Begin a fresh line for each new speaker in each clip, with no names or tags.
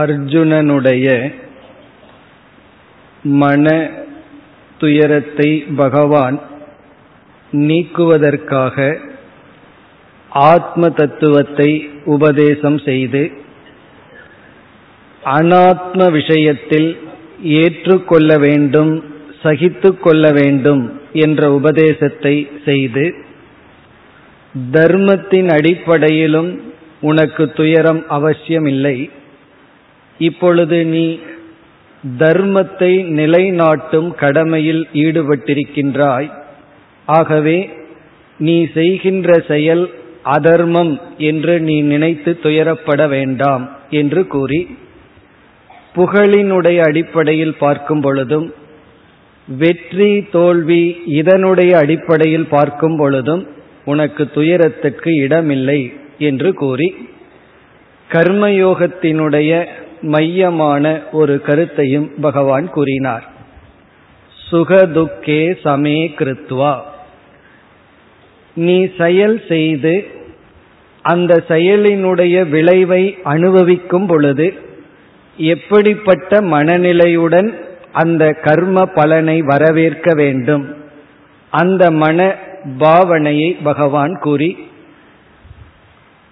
அர்ஜுனனுடைய மன துயரத்தை பகவான் நீக்குவதற்காக ஆத்ம தத்துவத்தை உபதேசம் செய்து அனாத்ம விஷயத்தில் ஏற்றுக்கொள்ள வேண்டும் சகித்து கொள்ள வேண்டும் என்ற உபதேசத்தை செய்து தர்மத்தின் அடிப்படையிலும் உனக்கு துயரம் அவசியமில்லை. இப்பொழுது நீ தர்மத்தை நிலைநாட்டும் கடமையில் ஈடுபட்டிருக்கின்றாய். ஆகவே நீ செய்கின்ற செயல் அதர்மம் என்று நீ நினைத்து துயரப்பட வேண்டாம் என்று கூறி புகழினுடைய அடிப்படையில் பார்க்கும் பொழுதும் வெற்றி தோல்வி இதனுடைய அடிப்படையில் பார்க்கும் பொழுதும் உனக்கு துயரத்துக்கு இடமில்லை என்று கூறி கர்மயோகத்தினுடைய மையமான ஒரு கருத்தையும் பகவான் கூறினார். சுகதுக்கே சமே கிருத்வா. நீ செயல் செய்து அந்த செயலினுடைய விளைவை அனுபவிக்கும் பொழுது எப்படிப்பட்ட மனநிலையுடன் அந்த கர்ம பலனை வரவேற்க வேண்டும்? அந்த மன பாவனையை பகவான் கூறி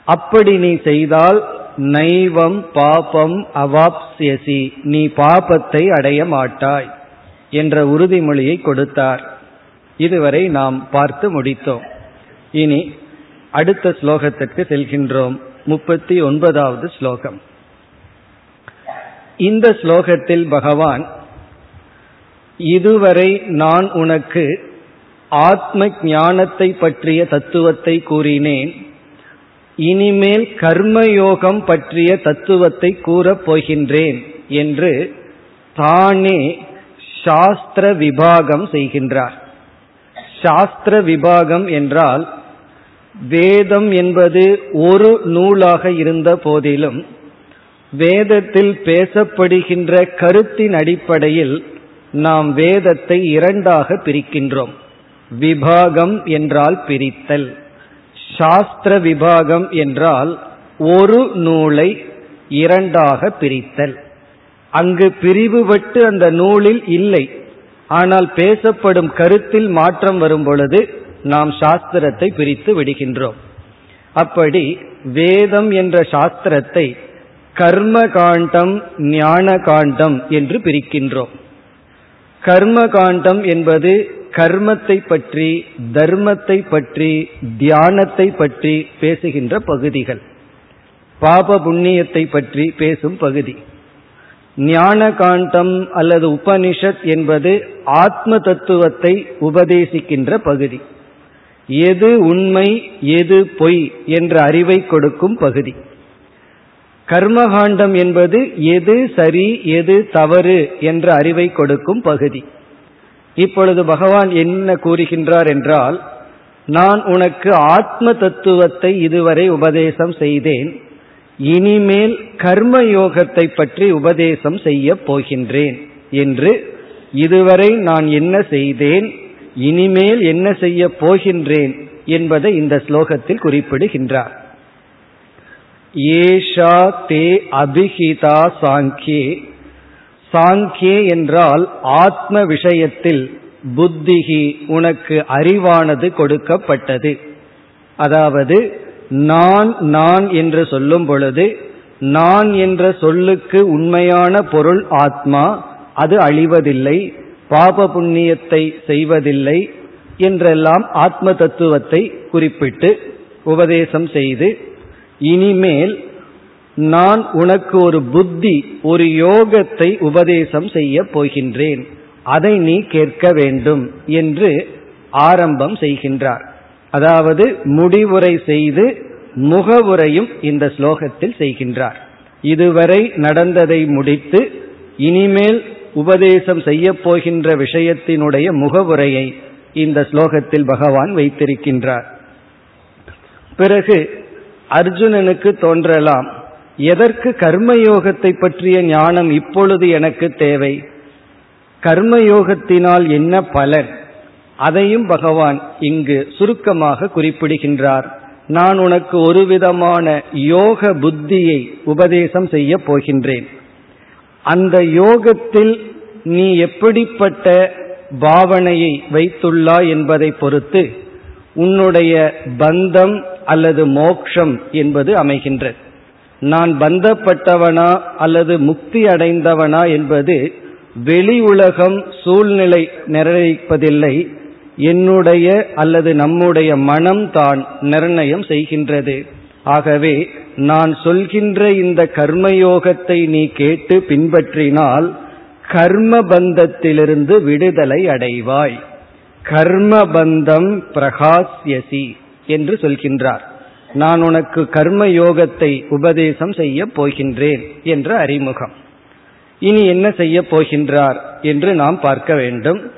அப்படி நீ செய்தால் நைவம் பாபம் அவாப்சியசி நீ பாபத்தை அடைய மாட்டாய் என்ற உறுதிமொழியை கொடுத்தார். இதுவரை நாம் பார்த்து முடித்தோம். இனி அடுத்த ஸ்லோகத்திற்கு செல்கின்றோம். முப்பத்தி ஒன்பதாவது ஸ்லோகம். இந்த ஸ்லோகத்தில் பகவான் இதுவரை நான் உனக்கு ஆத்ம ஞானத்தை பற்றிய தத்துவத்தை கூறினேன். இனிமேல் கர்மயோகம் பற்றிய தத்துவத்தை கூறப் போகின்றேன் என்று தானே சாஸ்திர விபாகம் செய்கின்றார். சாஸ்திர விபாகம் என்றால் வேதம் என்பது ஒரு நூலாக இருந்த போதிலும் வேதத்தில் பேசப்படுகின்ற கருத்தின் அடிப்படையில் நாம் வேதத்தை இரண்டாக பிரிக்கின்றோம். விபாகம் என்றால் பிரித்தல். சாஸ்திர விபாகம் என்றால் ஒரு நூலை இரண்டாக பிரித்தல். அங்கு பிரிவுபட்டு அந்த நூலில் இல்லை. ஆனால் பேசப்படும் கருத்தில் மாற்றம் வரும் பொழுது நாம் சாஸ்திரத்தை பிரித்து விடுகின்றோம். அப்படி வேதம் என்ற சாஸ்திரத்தை கர்ம காண்டம் ஞான காண்டம் என்று பிரிக்கின்றோம். கர்ம காண்டம் என்பது கர்மத்தை பற்றி தர்மத்தை பற்றி தியானத்தை பற்றி பேசுகின்ற பகுதிகள். பாப புண்ணியத்தை பற்றி பேசும் பகுதி. ஞான காண்டம் அல்லது உபனிஷத் என்பது ஆத்ம தத்துவத்தை உபதேசிக்கின்ற பகுதி. எது உண்மை எது பொய் என்ற அறிவை கொடுக்கும் பகுதி. கர்மகாண்டம் என்பது எது சரி எது தவறு என்ற அறிவை கொடுக்கும் பகுதி. இப்பொழுது பகவான் என்ன கூறுகின்றார் என்றால் நான் உனக்கு ஆத்ம தத்துவத்தை இதுவரை உபதேசம் செய்தேன் இனிமேல் கர்ம யோகத்தை பற்றி உபதேசம் செய்ய போகின்றேன் என்று இதுவரை நான் என்ன செய்தேன் இனிமேல் என்ன செய்ய போகின்றேன் என்பதை இந்த ஸ்லோகத்தில் குறிப்பிடுகின்றார். ஏஷா தே அபிஹிதா சாங்கே சாங்கியே என்றால் ஆத்ம விஷயத்தில் புத்திகி உனக்கு அறிவானது கொடுக்கப்பட்டது. அதாவது நான் நான் என்று சொல்லும் பொழுது நான் என்ற சொல்லுக்கு உண்மையான பொருள் ஆத்மா அது அழிவதில்லை பாப புண்ணியத்தை செய்வதில்லை என்றெல்லாம் ஆத்ம தத்துவத்தை குறிப்பிட்டு உபதேசம் செய்து இனிமேல் நான் உனக்கு ஒரு புத்தி ஒரு யோகத்தை உபதேசம் செய்ய போகின்றேன். அதை நீ கேட்க வேண்டும் என்று ஆரம்பம் செய்கின்றார். அதாவது முடிவுரை செய்து முகவுரையும் இந்த ஸ்லோகத்தில் செய்கின்றார். இதுவரை நடந்ததை முடித்து இனிமேல் உபதேசம் செய்ய போகின்ற விஷயத்தினுடைய முகவுரையை இந்த ஸ்லோகத்தில் பகவான் வைத்திருக்கின்றார். பிறகு அர்ஜுனனுக்கு தோன்றலாம். எதற்கு கர்மயோகத்தை பற்றிய ஞானம் இப்பொழுது எனக்கு தேவை? கர்மயோகத்தினால் என்ன பலன்? அதையும் பகவான் இங்கு சுருக்கமாக குறிப்பிடுகின்றார். நான் உனக்கு ஒரு விதமான யோக புத்தியை உபதேசம் செய்ய போகின்றேன். அந்த யோகத்தில் நீ எப்படிப்பட்ட பாவனையை வைத்துள்ளாய் என்பதை பொறுத்து உன்னுடைய பந்தம் அல்லது மோக்ஷம் என்பது அமைகின்றது. நான் பந்தப்பட்டவனா அல்லது முக்தி அடைந்தவனா என்பது வெளி உலகம் சூழ்நிலை நிர்ணயிப்பதில்லை. என்னுடைய அல்லது நம்முடைய மனம் தான் நிர்ணயம் செய்கின்றது. ஆகவே நான் சொல்கின்ற இந்த கர்மயோகத்தை நீ கேட்டு பின்பற்றினால் கர்ம பந்தத்திலிருந்து விடுதலை அடைவாய். கர்ம பந்தம் பிரகாசியசி என்று சொல்கின்றார். நான் உனக்கு கர்ம யோகத்தை உபதேசம் செய்ய போகின்றேன் என்ற அறிமுகம். இனி என்ன செய்ய போகின்றார் என்று நாம் பார்க்க வேண்டும்.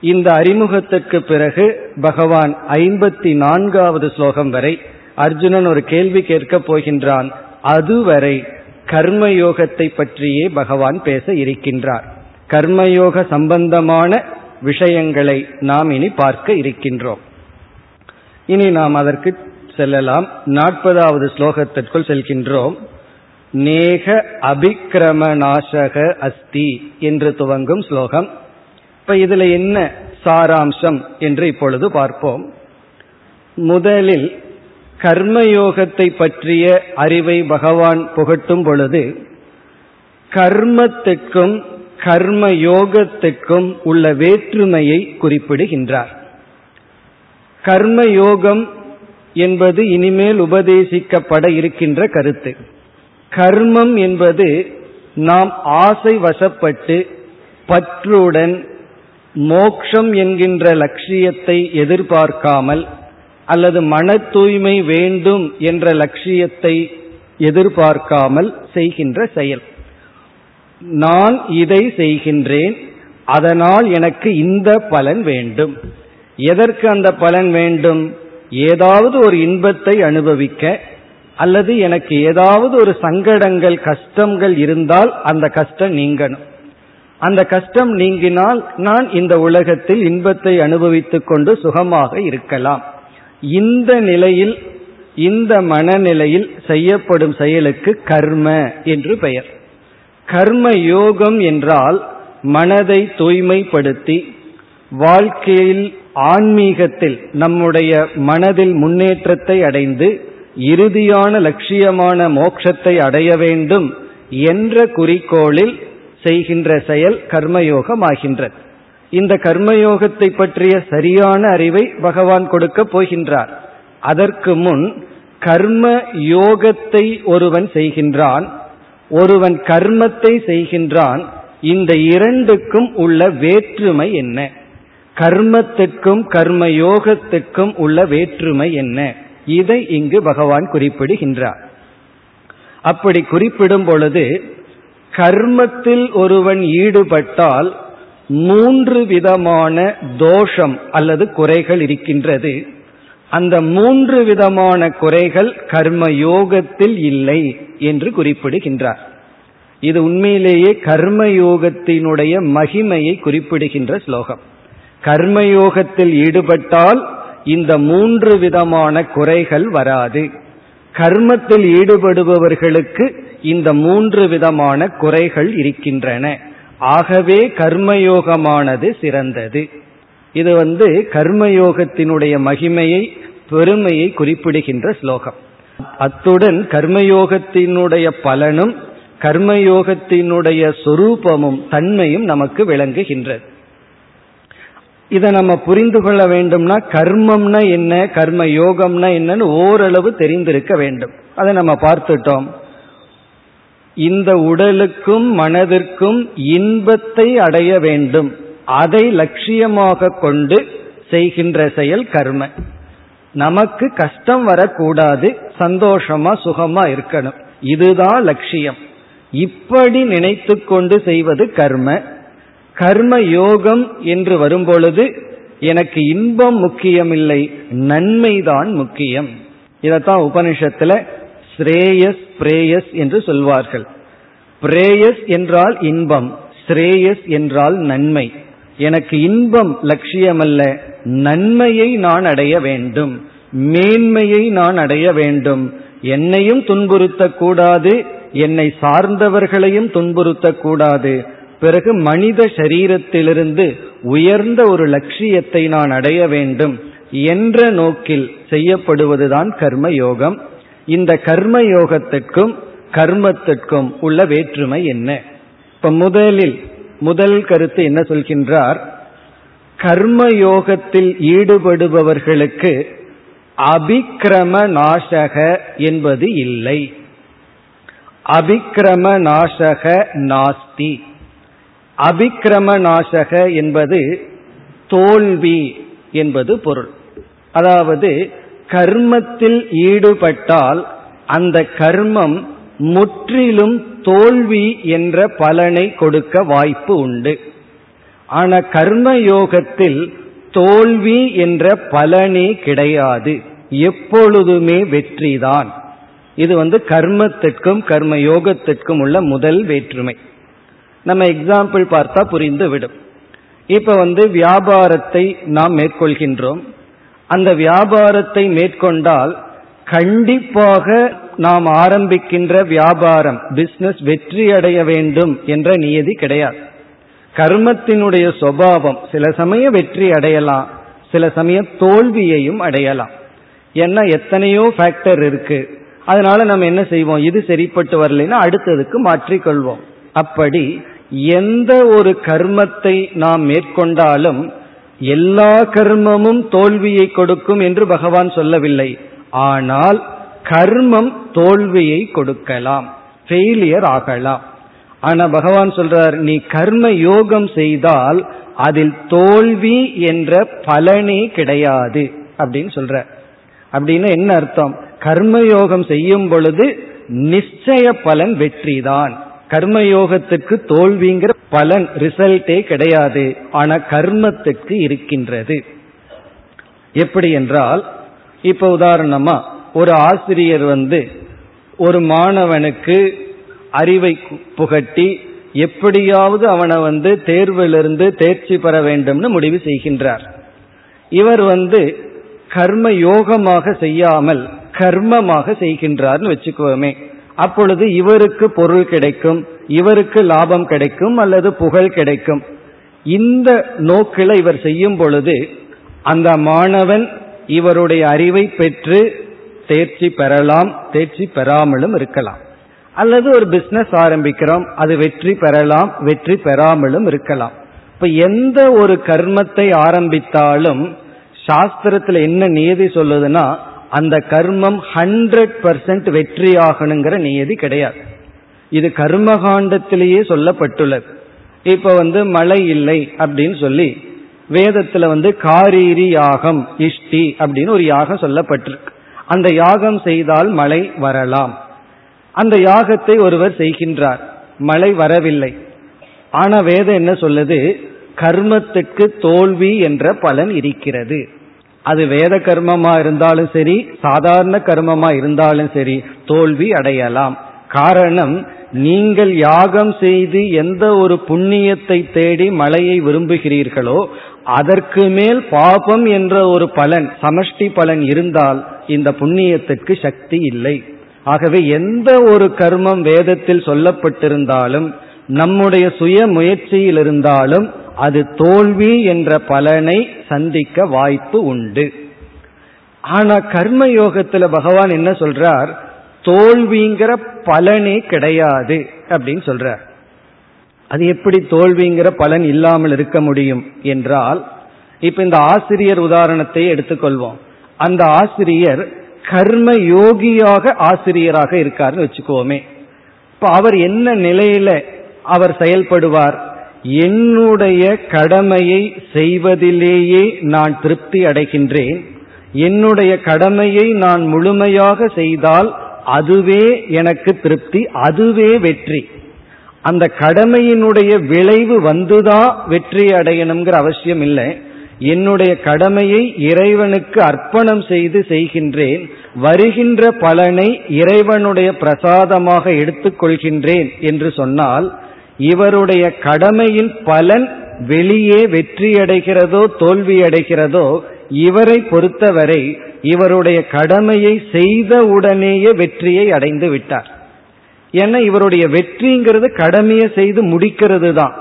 இந்த அறிமுகத்துக்கு பிறகு பகவான் ஐம்பத்தி நான்காவது ஸ்லோகம் வரை அர்ஜுனன் ஒரு கேள்வி கேட்கப் போகின்றான். அதுவரை கர்மயோகத்தை பற்றியே பகவான் பேச இருக்கின்றார். கர்மயோக சம்பந்தமான விஷயங்களை நாம் இனி பார்க்க இருக்கின்றோம். இனி நாம் அதற்கு செல்லலாம். நாற்பதாவது ஸ்லோகத்திற்குள் செல்கின்றோம். நேக அபிக்கிரமநாசக அஸ்தி என்று துவங்கும் ஸ்லோகம். இப்ப இதுல என்ன சாராம்சம் என்று இப்பொழுது பார்ப்போம். முதலில் கர்மயோகத்தை பற்றிய அறிவை பகவான் புகட்டும் பொழுது கர்மத்துக்கும் கர்ம யோகத்துக்கும் உள்ள வேற்றுமையை குறிப்பிடுகின்றார். கர்ம யோகம் என்பது இனிமேல் உபதேசிக்கப்பட இருக்கின்ற கருத்து. கர்மம் என்பது நாம் ஆசை வசப்பட்டு பற்றுடன் மோக்ஷம் என்கின்ற லட்சியத்தை எதிர்பார்க்காமல் அல்லது மன தூய்மை வேண்டும் என்ற லட்சியத்தை எதிர்பார்க்காமல் செய்கின்ற செயல். நான் இதை செய்கின்றேன் அதனால் எனக்கு இந்த பலன் வேண்டும். எதற்கு அந்த பலன் வேண்டும்? ஏதாவது ஒரு இன்பத்தை அனுபவிக்க அல்லது எனக்கு ஏதாவது ஒரு சங்கடங்கள் கஷ்டங்கள் இருந்தால் அந்த கஷ்டம் நீங்கணும். அந்த கஷ்டம் நீங்கினால் நான் இந்த உலகத்தில் இன்பத்தை அனுபவித்துக் கொண்டு சுகமாக இருக்கலாம். இந்த நிலையில் இந்த மனநிலையில் செய்யப்படும் செயலுக்கு கர்ம என்று பெயர். கர்ம யோகம் என்றால் மனதை தூய்மைப்படுத்தி வாழ்க்கையில் ஆன்மீகத்தில் நம்முடைய மனதில் முன்னேற்றத்தை அடைந்து இறுதியான லட்சியமான மோட்சத்தை அடைய வேண்டும் என்ற குறிக்கோளில் செய்கின்ற செயல் கர்மயோகம் ஆகின்றது இந்த கர்மயோகத்தை பற்றிய சரியான அறிவை பகவான் கொடுக்க போகின்றார். அதற்கு முன் கர்ம யோகத்தை ஒருவன் செய்கின்றான். ஒருவன் கர்மத்தை செய்கின்றான். இந்த இரண்டுக்கும் உள்ள வேற்றுமை என்ன? கர்மத்துக்கும் கர்ம யோகத்துக்கும் உள்ள வேற்றுமை என்ன? இதை இங்கு பகவான் குறிப்பிடுகின்றார். அப்படி குறிப்பிடும் பொழுது கர்மத்தில் ஒருவன் ஈடுபட்டால் மூன்று விதமான தோஷம் அல்லது குறைகள் இருக்கின்றது. அந்த மூன்று விதமான குறைகள் கர்ம யோகத்தில் இல்லை என்று குறிப்பிடுகின்றார். இது உண்மையிலேயே கர்மயோகத்தினுடைய மகிமையை குறிப்பிடுகின்ற ஸ்லோகம். கர்மயோகத்தில் ஈடுபட்டால் இந்த மூன்று விதமான குறைகள் வராது. கர்மத்தில் ஈடுபடுபவர்களுக்கு இந்த மூன்று விதமான குறைகள் இருக்கின்றன. ஆகவே கர்மயோகமானது சிறந்தது. இது வந்து கர்மயோகத்தினுடைய மகிமையை பெருமையை குறிப்பிடுகின்ற ஸ்லோகம். அத்துடன் கர்மயோகத்தினுடைய பலனும் கர்மயோகத்தினுடைய சொரூபமும் தன்மையும் நமக்கு விளங்குகின்றது. இதை நம்ம புரிந்து கொள்ள வேண்டும்னா கர்மம்னா என்ன கர்ம யோகம்னா என்னன்னு ஓரளவு தெரிந்திருக்க வேண்டும். அதை நம்ம பார்த்துட்டோம். இந்த உடலுக்கும் மனதிற்கும் இன்பத்தை அடைய வேண்டும். அதை லட்சியமாக கொண்டு செய்கின்ற செயல் கர்ம. நமக்கு கஷ்டம் வரக்கூடாது சந்தோஷமா சுகமா இருக்கணும். இதுதான் லட்சியம். இப்படி நினைத்து கொண்டு செய்வது கர்ம. கர்ம யோகம் என்று வரும்பொழுது எனக்கு இன்பம் முக்கியமில்லை நன்மைதான் முக்கியம். இதைத்தான் உபனிஷத்துல ஸ்ரேயஸ் பிரேயஸ் என்று சொல்வார்கள். பிரேயஸ் என்றால் இன்பம் ஸ்ரேயஸ் என்றால் நன்மை. எனக்கு இன்பம் லட்சியமல்ல நன்மையை நான் அடைய வேண்டும் மேன்மையை நான் அடைய வேண்டும். என்னையும் துன்புறுத்தக்கூடாது என்னை சார்ந்தவர்களையும் துன்புறுத்தக்கூடாது. பிறகு மனித சரீரத்திலிருந்து உயர்ந்த ஒரு லட்சியத்தை நான் அடைய வேண்டும் என்ற நோக்கில் செய்யப்படுவதுதான் கர்ம யோகம் இந்த கர்ம யோகத்திற்கும் கர்மத்திற்கும் உள்ள வேற்றுமை என்ன? இப்ப முதலில் முதல் கருத்து என்ன சொல்கின்றார்? கர்ம யோகத்தில் ஈடுபடுபவர்களுக்கு அபிக்கிரம நாசக என்பது இல்லை. அபிக்கிரம நாசக நாஸ்தி. அபிக்கிரம நாசக என்பது தோல்வி என்பது பொருள். அதாவது கர்மத்தில் ஈடுபட்டால் அந்த கர்மம் முற்றிலும் தோல்வி என்ற பலனை கொடுக்க வாய்ப்பு உண்டு. ஆனால் கர்ம யோகத்தில் தோல்வி என்ற பலனே கிடையாது. எப்பொழுதுமே வெற்றிதான். இது வந்து கர்மத்திற்கும் கர்ம யோகத்திற்கும் உள்ள முதல் வேற்றுமை. நம்ம எக்ஸாம்பிள் பார்த்தா புரிந்து விடும் இப்ப வந்து வியாபாரத்தை நாம் மேற்கொள்கின்றோம். அந்த வியாபாரத்தை மேற்கொண்டால் கண்டிப்பாக நாம் ஆரம்பிக்கின்ற வியாபாரம் பிசினஸ் வெற்றி அடைய வேண்டும் என்ற நியதி கிடையாது. கர்மத்தினுடைய சுவாவம் சில சமயம் வெற்றி அடையலாம் சில சமயம் தோல்வியையும் அடையலாம். ஏன்னா எத்தனையோ ஃபேக்டர் இருக்கு. அதனால நம்ம என்ன செய்வோம்? இது சரிப்பட்டு வரலைன்னா அடுத்ததுக்கு மாற்றிக்கொள்வோம். அப்படி எந்த ஒரு கர்மத்தை நாம் மேற்கொண்டாலும் எல்லா கர்மமும் தோல்வியை கொடுக்கும் என்று பகவான் சொல்லவில்லை. ஆனால் கர்மம் தோல்வியை கொடுக்கலாம் ஃபெயிலியர் ஆகலாம். ஆனா பகவான் சொல்றார் நீ கர்ம யோகம் செய்தால் அதில் தோல்வி என்ற பலனே கிடையாது அப்படின்னு சொல்ற. அப்படின்னு என்ன அர்த்தம்? கர்மயோகம் செய்யும் பொழுது நிச்சய பலன் வெற்றிதான். கர்மயோகத்துக்கு தோல்விங்கிற பலன் ரிசல்ட்டே கிடையாது. ஆனா கர்மத்துக்கு இருக்கின்றது. எப்படி என்றால் இப்ப உதாரணமா ஒரு ஆசிரியர் வந்து ஒரு மாணவனுக்கு அறிவை புகட்டி எப்படியாவது அவனை வந்து தேர்விலிருந்து தேர்ச்சி பெற வேண்டும்னு முடிவு செய்கின்றார். இவர் வந்து கர்ம யோகமாக செய்யாமல் கர்மமாக செய்கின்றார்னு வச்சுக்கோமே. அப்பொழுது இவருக்கு பொருள் கிடைக்கும் இவருக்கு லாபம் கிடைக்கும் அல்லது புகழ் கிடைக்கும். இந்த நோக்கில இவர் செய்யும் பொழுது அந்த மாணவன் இவருடைய அறிவை பெற்று தேர்ச்சி பெறலாம் தேர்ச்சி பெறாமலும் இருக்கலாம். அல்லது ஒரு பிசினஸ் ஆரம்பிக்கிறோம் அது வெற்றி பெறலாம் வெற்றி பெறாமலும் இருக்கலாம். இப்ப எந்த ஒரு கர்மத்தை ஆரம்பித்தாலும் சாஸ்திரத்துல என்ன நியதி சொல்லுதுன்னா அந்த கர்மம் ஹண்ட்ரட் பர்சன்ட் வெற்றியாகணுங்கிற நியதி கிடையாது. இது கர்மகாண்டத்திலேயே சொல்லப்பட்டுள்ளது. இப்ப வந்து மழை இல்லை அப்படின்னு சொல்லி வேதத்துல வந்து காரீரி யாகம் இஷ்டி அப்படின்னு ஒரு யாகம் சொல்லப்பட்டிருக்கு. அந்த யாகம் செய்தால் மழை வரலாம். அந்த யாகத்தை ஒருவர் செய்கின்றார். மழை வரவில்லை. ஆனா வேதம் என்ன சொல்லுது? கர்மத்துக்கு தோல்வி என்ற பலன் இருக்கிறது. அது வேத கர்மமா இருந்தாலும் சரி சாதாரண கர்மமா இருந்தாலும் சரி தோல்வி அடையலாம். காரணம் நீங்கள் யாகம் செய்து எந்த ஒரு புண்ணியத்தை தேடி மழையை விரும்புகிறீர்களோ அதற்கு மேல் பாபம் என்ற ஒரு பலன் சமஷ்டி பலன் இருந்தால் இந்த புண்ணியத்துக்கு சக்தி இல்லை. ஆகவே எந்த ஒரு கர்மம் வேதத்தில் சொல்லப்பட்டிருந்தாலும் நம்முடைய சுய முயற்சியில் இருந்தாலும் அது தோல்வி என்ற பலனை சந்திக்க வாய்ப்பு உண்டு. ஆனா கர்ம யோகத்துல பகவான் என்ன சொல்றார்? தோல்விங்கிற பலனே கிடையாது அப்படின்னு சொல்றார். அது எப்படி தோல்விங்கிற பலன் இல்லாமல் இருக்க முடியும் என்றால் இப்ப இந்த ஆசிரியர் உதாரணத்தை எடுத்துக்கொள்வோம். அந்த ஆசிரியர் கர்ம யோகியாக ஆசிரியராக இருக்காருன்னு வச்சுக்கோமே. இப்ப அவர் என்ன நிலையில அவர் செயல்படுவார்? என்னுடைய கடமையை செய்வதிலேயே நான் திருப்தி அடைகின்றேன். என்னுடைய கடமையை நான் முழுமையாக செய்தால் அதுவே எனக்கு திருப்தி அதுவே வெற்றி. அந்த கடமையினுடைய விளைவு வந்துதான் வெற்றி அடையணுங்கிற அவசியம் இல்லை. என்னுடைய கடமையை இறைவனுக்கு அர்ப்பணம் செய்து செய்கின்றேன். வருகின்ற பலனை இறைவனுடைய பிரசாதமாக எடுத்துக்கொள்கின்றேன் என்று சொன்னால் இவருடைய கடமையில் பலன் வெளியே வெற்றி அடைகிறதோ தோல்வி அடைகிறதோ இவரை பொறுத்தவரை இவருடைய கடமையை செய்த உடனேயே வெற்றியை அடைந்து விட்டார். ஏன்னா இவருடைய வெற்றிங்கிறது கடமையை செய்து முடிக்கிறது தான்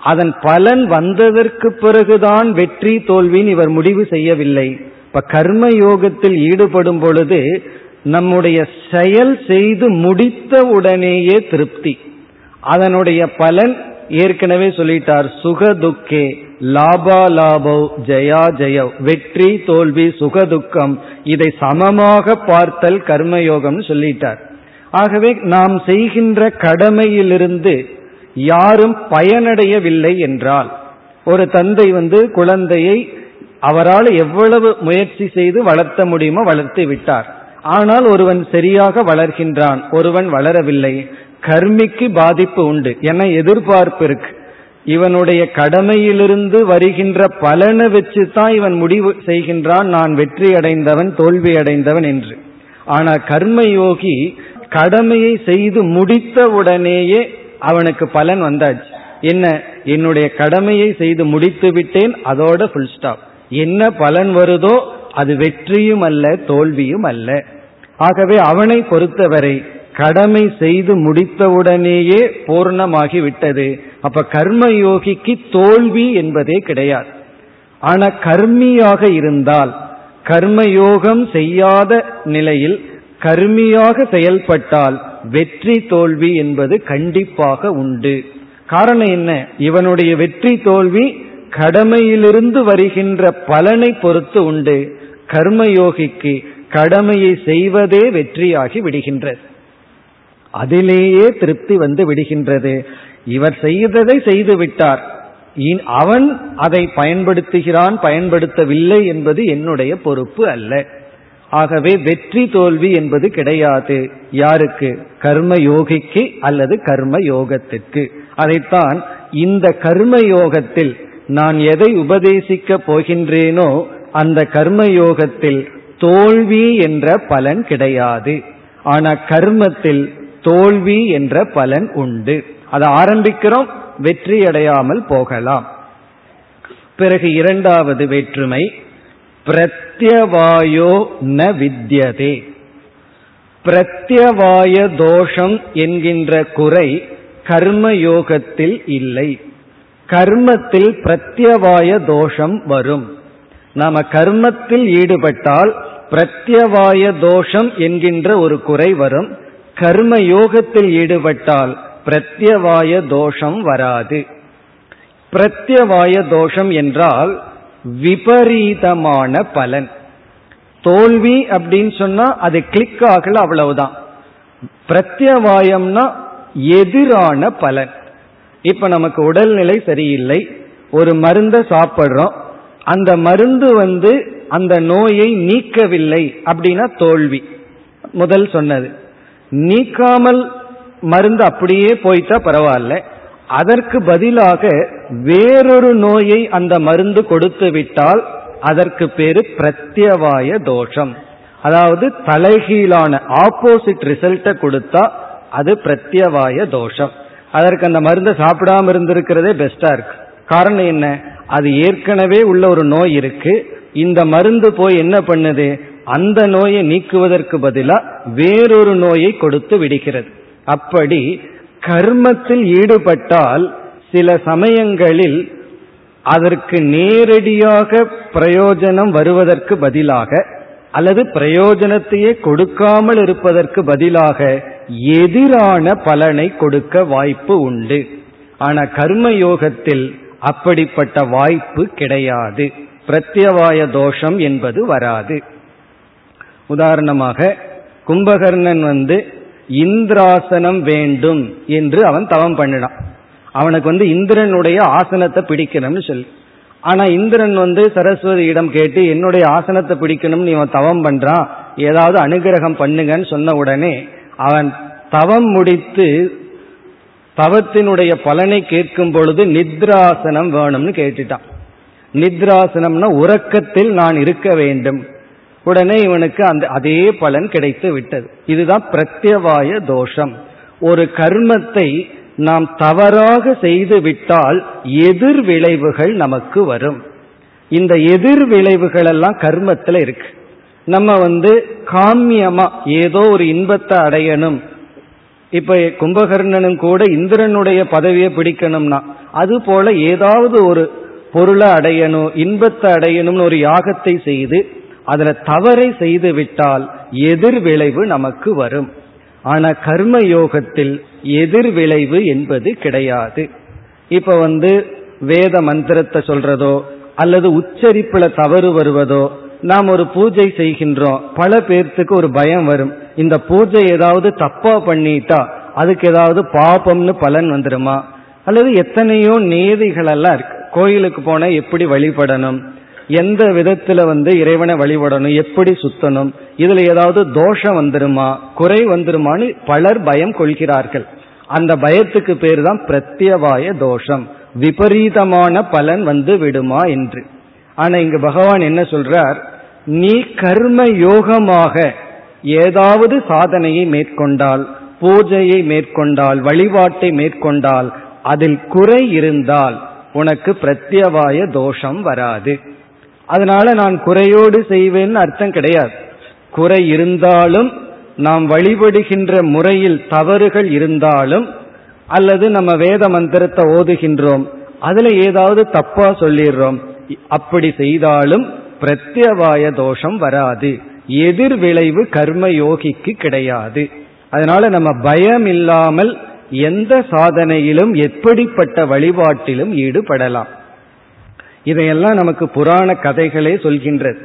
அதன் பலன் வந்ததற்கு பிறகுதான் வெற்றி தோல்வின்னு இவர் முடிவு செய்யவில்லை. இப்ப கர்ம யோகத்தில் ஈடுபடும் பொழுது நம்முடைய செயல் செய்து முடித்த உடனேயே திருப்தி. அதனுடைய பலன் ஏற்கனவே சொல்லிட்டார். சுக துக்கே லாபா லாபோ ஜெயா ஜெய வெற்றி தோல்வி சுகதுக்கம் இதை சமமாக பார்த்தல் கர்மயோகம் சொல்லிட்டார். ஆகவே நாம் செய்கின்ற கடமையிலிருந்து யாரும் பயனடையவில்லை என்றால் ஒரு தந்தை வந்து குழந்தையை அவரால் எவ்வளவு முயற்சி செய்து வளர்த்த முடியுமோ வளர்த்து விட்டார். ஆனால் ஒருவன் சரியாக வளர்கின்றான் ஒருவன் வளரவில்லை. கர்மிக்கு பாதிப்பு உண்டு. என எதிர்பார்ப்பு இருக்கு. இவனுடைய கடமையிலிருந்து வருகின்ற பலனை வச்சு தான் இவன் முடிவு செய்கின்றான். நான் வெற்றி அடைந்தவன் தோல்வி அடைந்தவன் என்று. ஆனால் கர்மயோகி கடமையை செய்து முடித்த உடனேயே அவனுக்கு பலன் வந்தாச்சு. என்ன? என்னுடைய கடமையை செய்து முடித்து விட்டேன் அதோட ஃபுல் ஸ்டாப் என்ன பலன் வருதோ அது வெற்றியும் அல்ல தோல்வியும் அல்ல. ஆகவே அவனை பொறுத்தவரை கடமை செய்து முடித்தவுடனேயே பூர்ணமாகி விட்டது அப்ப கர்மயோகிக்கு தோல்வி என்பதே கிடையாது. ஆனா கர்மியாக இருந்தால் கர்மயோகம் செய்யாத நிலையில் கர்மியாக செயல்பட்டால் வெற்றி தோல்வி என்பது கண்டிப்பாக உண்டு. காரணம் என்ன? இவனுடைய வெற்றி தோல்வி கடமையிலிருந்து வருகின்ற பலனை பொறுத்து உண்டு. கர்மயோகிக்கு கடமையை செய்வதே வெற்றியாகி விடுகின்றது. அதிலேயே திருப்தி வந்து விடுகின்றது. இவர் செய்ததை செய்து விட்டார் அவன் அதை பயன்படுத்துகிறான் பயன்படுத்தவில்லை என்பது என்னுடைய பொறுப்பு அல்ல. ஆகவே வெற்றி தோல்வி என்பது கிடையாது. யாருக்கு? கர்ம யோகிக்கு அல்லது கர்ம யோகத்திற்கு அதைத்தான் இந்த கர்ம யோகத்தில் நான் எதை உபதேசிக்க போகின்றேனோ அந்த கர்ம யோகத்தில் தோல்வி என்ற பலன் கிடையாது. ஆனால் கர்மத்தில் தோல்வி என்ற பலன் உண்டு. அதை ஆரம்பிக்கிறோம் வெற்றி அடையாமல் போகலாம். பிறகு இரண்டாவது வேற்றுமை பிரத்யவாயோ ந வித்யதே. பிரத்யவாய தோஷம் என்கின்ற குறை கர்மயோகத்தில் இல்லை. கர்மத்தில் பிரத்யவாய தோஷம் வரும். நாம கர்மத்தில் ஈடுபட்டால் பிரத்யவாய தோஷம் என்கின்ற ஒரு குறை வரும். கர்ம யோகத்தில் ஈடுபட்டால் பிரத்யவாய தோஷம் வராது. பிரத்யவாய தோஷம் என்றால் விபரீதமான பலன். தோல்வி அப்படின்னு சொன்னா அது கிளிக் ஆகல அவ்வளவுதான். பிரத்யவாயம்னா எதிரான பலன். இப்ப நமக்கு உடல்நிலை சரியில்லை ஒரு மருந்தை சாப்பிட்றோம் அந்த மருந்து வந்து அந்த நோயை நீக்கவில்லை அப்படின்னா தோல்வி. முதல் சொன்னது. நீக்காமல் மருந்து அப்படியே போயிட்டா பரவாயில்ல. அதற்கு பதிலாக வேறொரு நோயை அந்த மருந்து கொடுத்து விட்டால் அதற்கு பேரு பிரத்யவாய தோஷம். அதாவது தலைகீழான ஆப்போசிட் ரிசல்ட்டை கொடுத்தா அது பிரத்யவாய தோஷம். அதற்கு அந்த மருந்தை சாப்பிடாம இருந்திருக்கிறதே பெஸ்டா இருக்கு. காரணம் என்ன? அது ஏற்கனவே உள்ள ஒரு நோய் இருக்கு. இந்த மருந்து போய் என்ன பண்ணுது? அந்த நோயை நீக்குவதற்கு பதிலா வேறொரு நோயை கொடுத்து விடுகிறது. அப்படி கர்மத்தில் ஈடுபட்டால் சில சமயங்களில் அதற்கு நேரடியாக பிரயோஜனம் வருவதற்கு பதிலாக அல்லது பிரயோஜனத்தையே கொடுக்காமல் இருப்பதற்கு பதிலாக எதிரான பலனை கொடுக்க வாய்ப்பு உண்டு. ஆனா கர்ம யோகத்தில் அப்படிப்பட்ட வாய்ப்பு கிடையாது. பிரத்யவாய தோஷம் என்பது வராது. உதாரணமாக கும்பகர்ணன் வந்து இந்திராசனம் வேண்டும் என்று அவன் தவம் பண்ணினான். அவனுக்கு வந்து இந்திரனுடைய ஆசனத்தை பிடிக்கணும்னு சொல்லி. ஆனா இந்திரன் வந்து சரஸ்வதியிடம் கேட்டு என்னுடைய ஆசனத்தை பிடிக்கணும்னு இவன் தவம் பண்றான். ஏதாவது அனுகிரகம் பண்ணுங்கன்னு சொன்ன உடனே அவன் தவம் முடித்து தவத்தினுடைய பலனை கேட்கும் பொழுது நித்ராசனம் வேணும்னு கேட்டுட்டான். நித்ராசனம்னா உறக்கத்தில் நான் இருக்க வேண்டும். உடனே இவனுக்கு அந்த அதே பலன் கிடைத்து விட்டது. இதுதான் பிரத்யவாய தோஷம். ஒரு கர்மத்தை நாம் தவறாக செய்து விட்டால் எதிர் விளைவுகள் நமக்கு வரும். இந்த எதிர் விளைவுகள் எல்லாம் கர்மத்தில் இருக்கு. நம்ம வந்து காமியமா ஏதோ ஒரு இன்பத்தை அடையணும். இப்ப கும்பகர்ணனும் கூட இந்திரனுடைய பதவியை பிடிக்கணும்னா அது போல ஏதாவது ஒரு பொருளை அடையணும் இன்பத்தை அடையணும்னு ஒரு யாகத்தை செய்து அதுல தவறை செய்து விட்டால் எதிர் விளைவு நமக்கு வரும். ஆனா கர்ம யோகத்தில் எதிர் விளைவு என்பது கிடையாது. இப்ப வந்து வேத மந்திரத்தை சொல்றதோ அல்லது உச்சரிப்புல தவறு வருவதோ நாம் ஒரு பூஜை செய்கின்றோம் பல பேர்த்துக்கு ஒரு பயம் வரும். இந்த பூஜை ஏதாவது தப்பா பண்ணிட்டா அதுக்கு ஏதாவது பாபம்னு பலன் வந்துருமா? அல்லது எத்தனையோ நேதிகள் எல்லாம் இருக்கு. கோயிலுக்கு போனா எப்படி வழிபடணும்? எந்த விதத்துல வந்து இறைவனை வழிபடணும் எப்படி சுத்தணும் இதுல ஏதாவது தோஷம் வந்துருமா குறை வந்துருமான்னு பலர் பயம் கொள்கிறார்கள். அந்த பயத்துக்கு பேர் தான் பிரத்யவாய தோஷம். விபரீதமான பலன் வந்து விடுமா என்று. ஆனா இங்கு பகவான் என்ன சொல்றார் நீ கர்ம யோகமாக ஏதாவது சாதனையை மேற்கொண்டால் பூஜையை மேற்கொண்டால் வழிபாட்டை மேற்கொண்டால் அதில் குறை இருந்தால் உனக்கு பிரத்யவாய தோஷம் வராது. அதனால நான் குறையோடு செய்வேன்னு அர்த்தம் கிடையாது. குறை இருந்தாலும் நாம் வழிபடுகின்ற முறையில் தவறுகள் இருந்தாலும் அல்லது நம்ம வேத மந்திரத்தை ஓதுகின்றோம் அதுல ஏதாவது தப்பா சொல்லிடுறோம் அப்படி செய்தாலும் பிரத்யவாய தோஷம் வராது. எதிர் விளைவு கர்ம யோகிக்கு கிடையாது. அதனால நம்ம பயம் இல்லாமல் எந்த சாதனையிலும் எப்படிப்பட்ட வழிபாட்டிலும் ஈடுபடலாம். இதையெல்லாம் நமக்கு புராண கதைகளே சொல்கின்றது.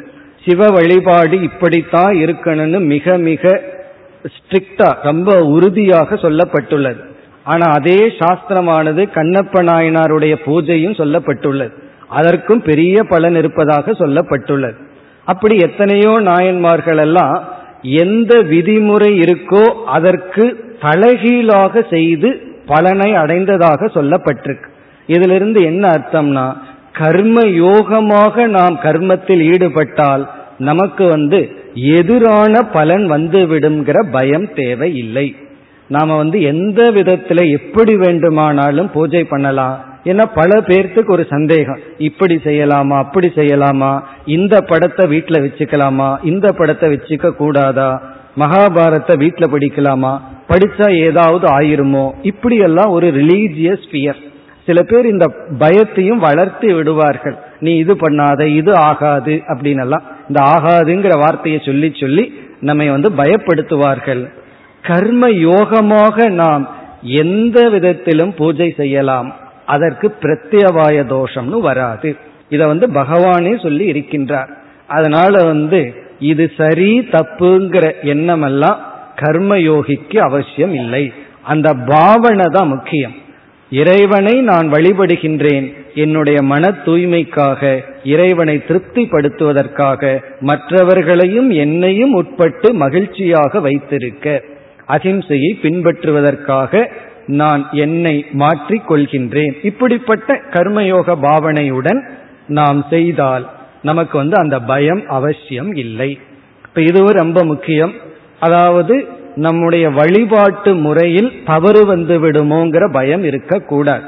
சிவ வழிபாடு இப்படித்தான் இருக்கணும்னு மிக மிக ஸ்ட்ரிக்டா ரொம்ப உறுதியாக சொல்லப்பட்டுள்ளது. ஆனா அதே சாஸ்திரமானது கண்ணப்ப நாயனாருடைய பூஜையும் சொல்லப்பட்டுள்ளது. அதற்கும் பெரிய பலன் இருப்பதாக சொல்லப்பட்டுள்ளது. அப்படி எத்தனையோ நாயன்மார்கள் எல்லாம் எந்த விதிமுறை இருக்கோ அதற்கு தலைகீழாக செய்து பலனை அடைந்ததாக சொல்லப்பட்டிருக்கு. இதிலிருந்து என்ன அர்த்தம்னா கர்ம யோகமாக நாம் கர்மத்தில் ஈடுபட்டால் நமக்கு வந்து எதிரான பலன் வந்து விடுங்கிற பயம் தேவை இல்லை நாம வந்து எந்த விதத்துல எப்படி வேண்டுமானாலும் பூஜை பண்ணலாம். ஏன்னா பல பேர்த்துக்கு ஒரு சந்தேகம். இப்படி செய்யலாமா அப்படி செய்யலாமா இந்த படத்தை வீட்டில் வச்சுக்கலாமா இந்த படத்தை வச்சுக்க கூடாதா மகாபாரத்தை வீட்டில் படிக்கலாமா படிச்சா ஏதாவது ஆயிருமோ இப்படி எல்லாம் ஒரு ரிலீஜியஸ் பியர் சில பேர் இந்த பயத்தையும் வளர்த்து விடுவார்கள். நீ இது பண்ணாத இது ஆகாது அப்படின்னு எல்லாம் இந்த ஆகாதுங்கிற வார்த்தையை சொல்லி சொல்லி நம்மை வந்து பயப்படுத்துவார்கள். கர்ம யோகமாக நாம் எந்த விதத்திலும் பூஜை செய்யலாம். அதற்கு பிரத்யவாய தோஷம்னு வராது. இதை வந்து பகவானே சொல்லி இருக்கின்றார். அதனால வந்து இது சரி தப்புங்கிற எண்ணம் எல்லாம் கர்மயோகிக்கு அவசியம் இல்லை. அந்த பாவனை தான் முக்கியம். இறைவனை நான் வழிபடுகின்றேன். என்னுடைய மன தூய்மைக்காக இறைவனை திருப்திப்படுத்துவதற்காக மற்றவர்களையும் என்னையும் உட்பட்டு மகிழ்ச்சியாக வைத்திருக்க அகிம்சையை பின்பற்றுவதற்காக நான் என்னை மாற்றிக் கொள்கின்றேன் இப்படிப்பட்ட கர்மயோக பாவனையுடன் நாம் செய்தால் நமக்கு வந்து அந்த பயம் அவசியம் இல்லை. இப்ப இதுவும் ரொம்ப முக்கியம். அதாவது நம்முடைய வழிபாட்டு முறையில் தவறு வந்து விடுமோங்கிற பயம் இருக்கக்கூடாது.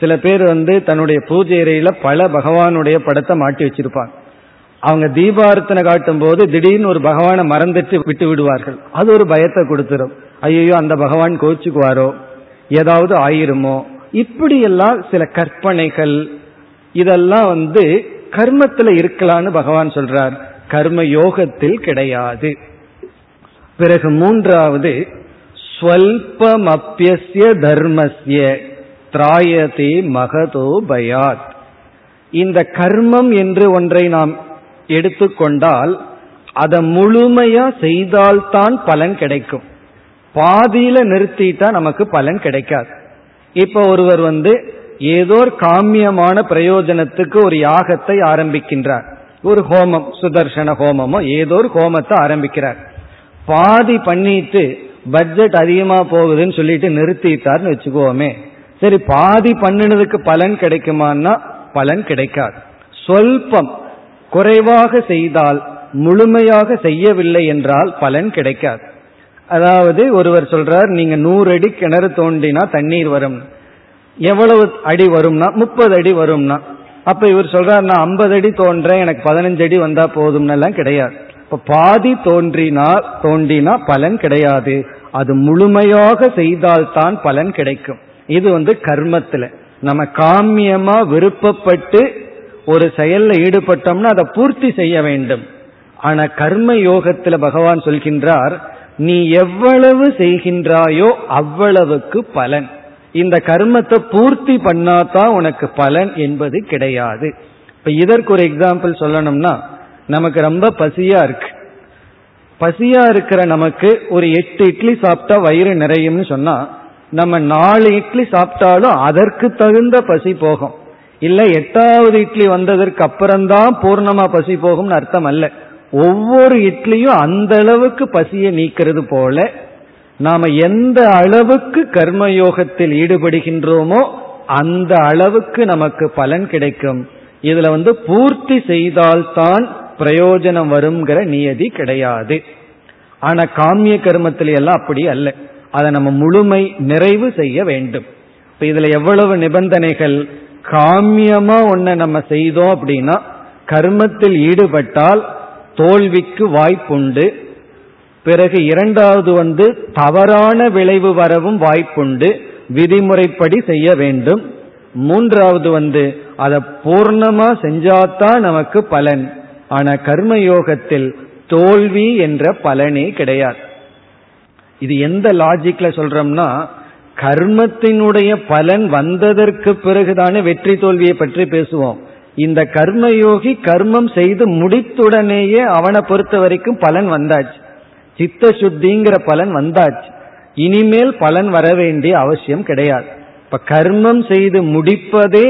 சில பேர் வந்து தன்னுடைய பூஜை அறையில பல பகவானுடைய படத்தை மாட்டி வச்சிருப்பாங்க. அவங்க தீபார்த்தனை காட்டும் போது திடீர்னு ஒரு பகவானை மறந்துட்டு விட்டு விடுவார்கள். அது ஒரு பயத்தை கொடுத்துரும். ஐயோ அந்த பகவான் கோச்சுக்குவாரோ? ஏதாவது ஆயிருமோ? இப்படியெல்லாம் சில கற்பனைகள் இதெல்லாம் வந்து கர்மத்தில் இருக்கலான்னு பகவான் சொல்றார். கர்ம யோகத்தில் கிடையாது. பிறகு மூன்றாவது ஸ்வல்பமப்பிய தர்மஸ்ய திராயதே மகதோ பயாத். இந்த கர்மம் என்று ஒன்றை நாம் எடுத்துக்கொண்டால் அதை முழுமையா செய்தால்தான் பலன் கிடைக்கும். பாதியில நிறுத்திட்டா நமக்கு பலன் கிடைக்காது. இப்ப ஒருவர் வந்து ஏதோ ஒரு காமியமான பிரயோஜனத்துக்கு ஒரு யாகத்தை ஆரம்பிக்கின்றார். ஒரு ஹோமம் சுதர்சன ஹோமமோ ஏதோ ஒரு ஹோமத்தை ஆரம்பிக்கிறார். பாதி பண்ணிட்டு பட்ஜெட் அதிகமா போகுதுன்னு சொல்லிட்டு நிறுத்திட்டார்னு வச்சுக்கோமே. சரி பாதி பண்ணினதுக்கு பலன் கிடைக்குமான்னா பலன் கிடைக்காது. சொல்பம் குறைவாக செய்தால் முழுமையாக செய்யவில்லை என்றால் பலன் கிடைக்காது. அதாவது ஒருவர் சொல்றார் நீங்க நூறு அடி கிணறு தோண்டினா தண்ணீர் வரும். எவ்வளவு அடி வரும்னா முப்பது அடி வரும்னா. அப்ப இவர் சொல்றார் நான் ஐம்பது அடி தோன்றேன் எனக்கு பதினஞ்சு அடி வந்தா போதும்னு எல்லாம் கிடையாது. இப்ப பாதி தோன்றினா தோன்றினா பலன் கிடையாது. அது முழுமையாக செய்தால்தான் பலன் கிடைக்கும். இது வந்து கர்மத்துல. நம்ம காமியமா விருப்பப்பட்டு ஒரு செயல்ல ஈடுபட்டோம்னா அதை பூர்த்தி செய்ய வேண்டும். ஆனா கர்ம யோகத்துல பகவான் சொல்கின்றார் நீ எவ்வளவு செய்கின்றாயோ அவ்வளவுக்கு பலன். இந்த கர்மத்தை பூர்த்தி பண்ணாதான் உனக்கு பலன் என்பது கிடையாது. இப்ப இதற்கு ஒரு எக்ஸாம்பிள் சொல்லணும்னா நமக்கு ரொம்ப பசியா இருக்கு. பசியா இருக்கிற நமக்கு ஒரு எட்டு இட்லி சாப்பிட்டா வயிறு நிறையும்னு சொன்னா நம்ம நாலு இட்லி சாப்பிட்டாலும் அதற்கு தகுந்த பசி போகும். இல்ல எட்டாவது இட்லி வந்ததற்கு அப்புறம்தான் பூர்ணமா பசி போகும்னு அர்த்தம் அல்ல. ஒவ்வொரு இட்லியும் அந்த அளவுக்கு பசியை நீக்கிறது போல நாம எந்த அளவுக்கு கர்மயோகத்தில் ஈடுபடுகின்றோமோ அந்த அளவுக்கு நமக்கு பலன் கிடைக்கும். இதுல வந்து பூர்த்தி செய்தால்தான் பிரயோஜனம் வருங்கிற நியதி கிடையாது. ஆனா காமிய கர்மத்தில எல்லாம் அப்படி அல்ல. அதை நம்ம முழுமை நிறைவு செய்ய வேண்டும். இப்ப இதுல எவ்வளவு நிபந்தனைகள்? காமியமா ஒன்ன நம்ம செய்தோம் அப்படின்னா கர்மத்தில் ஈடுபட்டால் தோல்விக்கு வாய்ப்புண்டு. பிறகு இரண்டாவது வந்து தவறான விளைவு வரவும் வாய்ப்புண்டு. விதிமுறைப்படி செய்ய வேண்டும். மூன்றாவது வந்து அதை பூர்ணமா செஞ்சாதான் நமக்கு பலன். ஆனா கர்மயோகத்தில் தோல்வி என்ற பலனே கிடையாது. இது எந்த லாஜிக்ல சொல்றோம்னா கர்மத்தினுடைய பலன் வந்ததற்கு பிறகுதானே வெற்றி தோல்வியை பற்றி பேசுவோம். இந்த கர்மயோகி கர்மம் செய்து முடித்துடனேயே அவனை பொறுத்த வரைக்கும் பலன் வந்தாச்சு. சித்த சுத்திங்கிற பலன் வந்தாச்சு. இனிமேல் பலன் வர வேண்டிய அவசியம் கிடையாது. இப்ப கர்மம் செய்து முடிப்பதே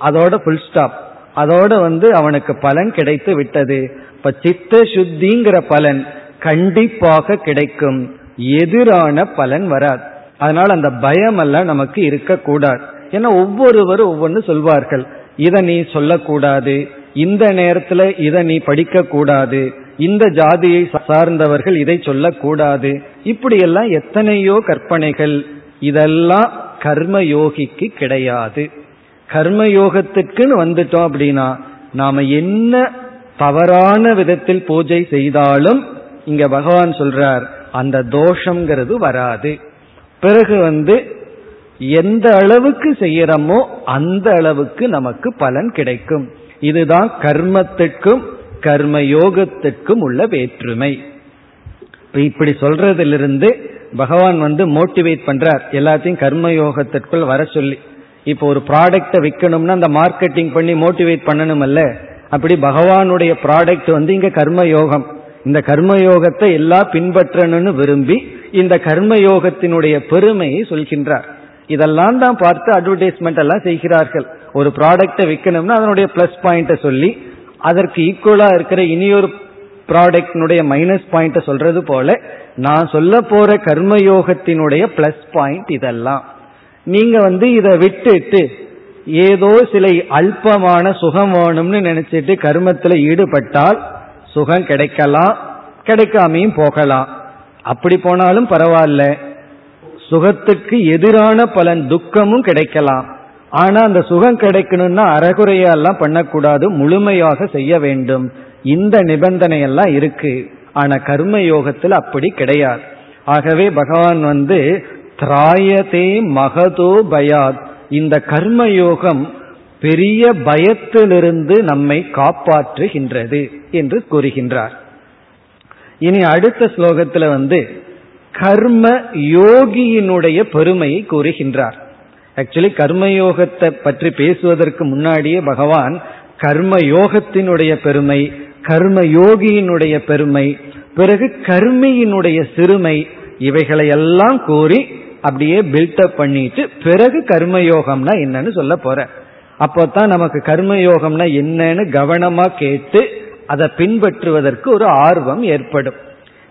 அதோட புல் ஸ்டாப் அதோட வந்து அவனுக்கு பலன் கிடைத்து விட்டது. இப்ப சித்த சுத்திங்கிற பலன் கண்டிப்பாக கிடைக்கும். எதிரான பலன் வராது. அதனால அந்த பயம் எல்லாம் நமக்கு இருக்கக்கூடாது. ஏன்னா ஒவ்வொருவரும் ஒவ்வொன்று சொல்வார்கள். இதை நீ சொல்லக்கூடாது. இந்த நேரத்துல இதை நீ படிக்க கூடாது இந்த ஜாதியை சார்ந்தவர்கள் இதை சொல்லக்கூடாது. இப்படியெல்லாம் எத்தனையோ கற்பனைகள். இதெல்லாம் கர்ம யோகிக்கு கிடையாது. கர்மயோகத்திற்குன்னு வந்துட்டோம் அப்படின்னா நாம என்ன தவறான விதத்தில் பூஜை செய்தாலும் இங்க பகவான் சொல்றார் அந்த தோஷங்கிறது வராது. பிறகு வந்து எந்த அளவுக்கு செய்யறோமோ அந்த அளவுக்கு நமக்கு பலன் கிடைக்கும். இதுதான் கர்மத்திற்கும் கர்ம யோகத்திற்கும் உள்ள வேற்றுமை. இப்படி சொல்றதிலிருந்து பகவான் வந்து மோட்டிவேட் பண்றார். எல்லாத்தையும் கர்ம யோகத்திற்குள் வர சொல்லி இப்போ ஒரு ப்ராடக்டை விற்கணும்னா அந்த மார்க்கெட்டிங் பண்ணி மோட்டிவேட் பண்ணணும் அல்ல அப்படி பகவானுடைய ப்ராடக்ட் வந்து இங்க கர்ம யோகம் இந்த கர்ம யோகத்தை எல்லாம் பின்பற்றணும்னு விரும்பி இந்த கர்ம யோகத்தினுடைய பெருமையை சொல்கின்றார். இதெல்லாம் தான் பார்த்து அட்வர்டைஸ்மெண்ட் எல்லாம் செய்கிறார்கள். ஒரு ப்ராடக்டை விற்கணும்னா அதனுடைய பிளஸ் பாயிண்ட்டை சொல்லி அதற்கு ஈக்குவலா இருக்கிற இனியொரு ப்ராடக்டினுடைய மைனஸ் பாயிண்ட்டை சொல்றது போல நான் சொல்ல போற கர்மயோகத்தினுடைய பிளஸ் பாயிண்ட் இதெல்லாம். நீங்க வந்து இதை விட்டுட்டு ஏதோ சில அல்பமான சுகம் வேணும்னு நினைச்சிட்டு கர்மத்தில் ஈடுபட்டால் சுகம் கிடைக்கலாம் கிடைக்காமையும் போகலாம். அப்படி போனாலும் பரவாயில்ல. சுகத்துக்கு எதிரான பலன் துக்கமும் கிடைக்கலாம். ஆனா அந்த சுகம் கிடைக்கணும்னா அறகுறையெல்லாம் பண்ணக்கூடாது முழுமையாக செய்ய வேண்டும். இந்த நிபந்தனை எல்லாம் இருக்கு. ஆனா கர்ம யோகத்தில் அப்படி கிடையாது. ஆகவே பகவான் வந்து திராயதே மகதோ பயாத். இந்த கர்ம யோகம் பெரிய பயத்திலிருந்து நம்மை காப்பாற்றுகின்றது என்று கூறுகின்றார். இனி அடுத்த ஸ்லோகத்தில் வந்து கர்ம யோகியினுடைய பெருமையை கூறுகின்றார். ஆக்சுவலி கர்மயோகத்தை பற்றி பேசுவதற்கு முன்னாடியே பகவான் கர்ம யோகத்தினுடைய பெருமை கர்ம யோகியினுடைய பெருமை பிறகு கர்மியினுடைய சிறுமை இவைகளை எல்லாம் கூறி அப்படியே பில்டப் பண்ணிட்டு பிறகு கர்மயோகம்னா என்னன்னு சொல்ல போற. அப்போதான் நமக்கு கர்மயோகம்னா என்னன்னு கவனமா கேட்டு அதை பின்பற்றுவதற்கு ஒரு ஆர்வம் ஏற்படும்.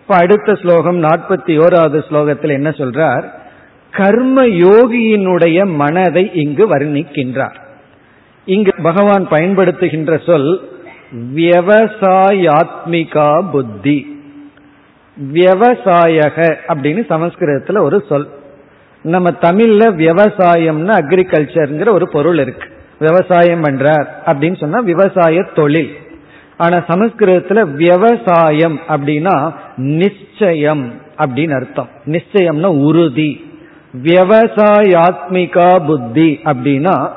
இப்ப அடுத்த ஸ்லோகம் நாற்பத்தி ஓராவது ஸ்லோகத்தில் என்ன சொல்றார்? கர்ம யோகியினுடைய மனதை இங்கு வர்ணிக்கின்றார். இங்கு பகவான் பயன்படுத்துகின்ற சொல் விவசாயாத்மிகா புத்தி. விவசாயக அப்படின்னு சமஸ்கிருதத்துல ஒரு சொல். நம்ம தமிழ்ல விவசாயம்னு அக்ரிகல்ச்சர்ங்கிற ஒரு பொருள் இருக்கு. விவசாயம் பண்றார் அப்படின்னு சொன்னா விவசாய தொழில். ஆனா சமஸ்கிருதத்துல விவசாயம் அப்படின்னா நிச்சயம் அப்படின்னு அர்த்தம். நிச்சயம்னா உறுதி. விவசாயாத்மிகா புத்தி அப்படின்னா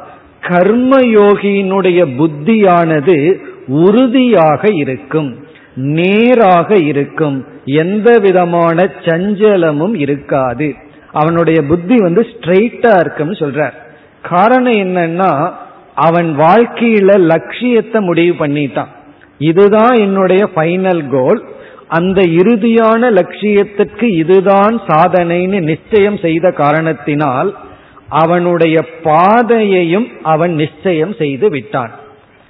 கர்மயோகியினுடைய புத்தியானது உறுதியாக இருக்கும் நேராக இருக்கும் எந்த விதமான சஞ்சலமும் இருக்காது. அவனுடைய புத்தி வந்து ஸ்ட்ரெயிட்டா இருக்குன்னு சொல்றார். காரணம் என்னன்னா அவன் வாழ்க்கையில லட்சியத்தை முடிவு பண்ணிட்டான். இதுதான் என்னுடைய ஃபைனல் கோல் அந்த இறுதியான லட்சியத்திற்கு இதுதான் சாதனைன்னு நிச்சயம் செய்த காரணத்தினால் அவனுடைய பாதையையும் அவன் நிச்சயம் செய்து விட்டான்.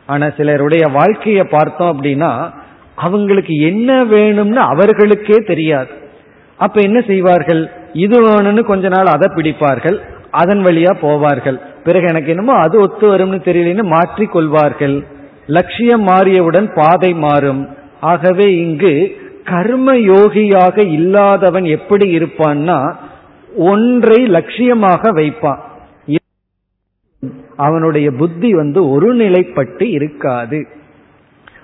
ஆனா சிலருடைய வாழ்க்கையை பார்த்தோம் அப்படின்னா அவங்களுக்கு என்ன வேணும்னு அவர்களுக்கே தெரியாது. அப்ப என்ன செய்வார்கள்? இது வேணும்னு கொஞ்ச நாள் அதை பிடிப்பார்கள் அதன் வழியா போவார்கள். பிறகு எனக்கு என்னமோ அது ஒத்து வரும்னு தெரியலன்னு மாற்றிக் கொள்வார்கள். லட்சியம் மாறியவுடன் பாதை மாறும். ஆகவே இங்கு கர்ம யோகியாக இல்லாதவன் எப்படி இருப்பான்னா ஒன்றை லட்சியமாக வைப்பான். அவனுடைய புத்தி வந்து ஒருநிலைப்பட்டு இருக்காது.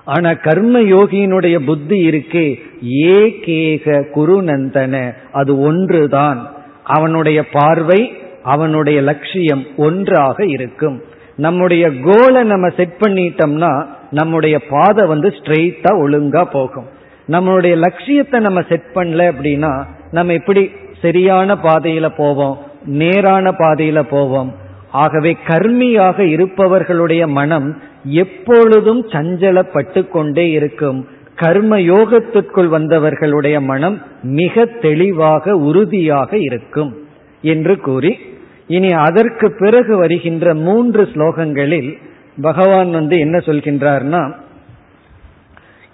ஆனா கர்ம யோகியினுடைய புத்தி இருக்கே. ஏகேக குருநந்தன. அது ஒன்றுதான். அவனுடைய பார்வை அவனுடைய லட்சியம் ஒன்றாக இருக்கும். நம்முடைய கோலை நம்ம செட் பண்ணிட்டோம்னா நம்முடைய பாதை வந்து ஸ்ட்ரெயிட்டா ஒழுங்கா போகும். நம்மளுடைய லட்சியத்தை நம்ம செட் பண்ணல அப்படின்னா நம்ம எப்படி சரியான பாதையில போவோம்? நேரான பாதையில போவோம். ஆகவே கர்மியாக இருப்பவர்களுடைய மனம் எப்பொழுதும் சஞ்சலப்பட்டு கொண்டே இருக்கும். கர்ம யோகத்திற்குள் வந்தவர்களுடைய மனம் மிக தெளிவாக உறுதியாக இருக்கும் என்று கூறி இனி அதற்கு பிறகு வருகின்ற மூன்று ஸ்லோகங்களில் பகவான் வந்து என்ன சொல்கின்றார்னா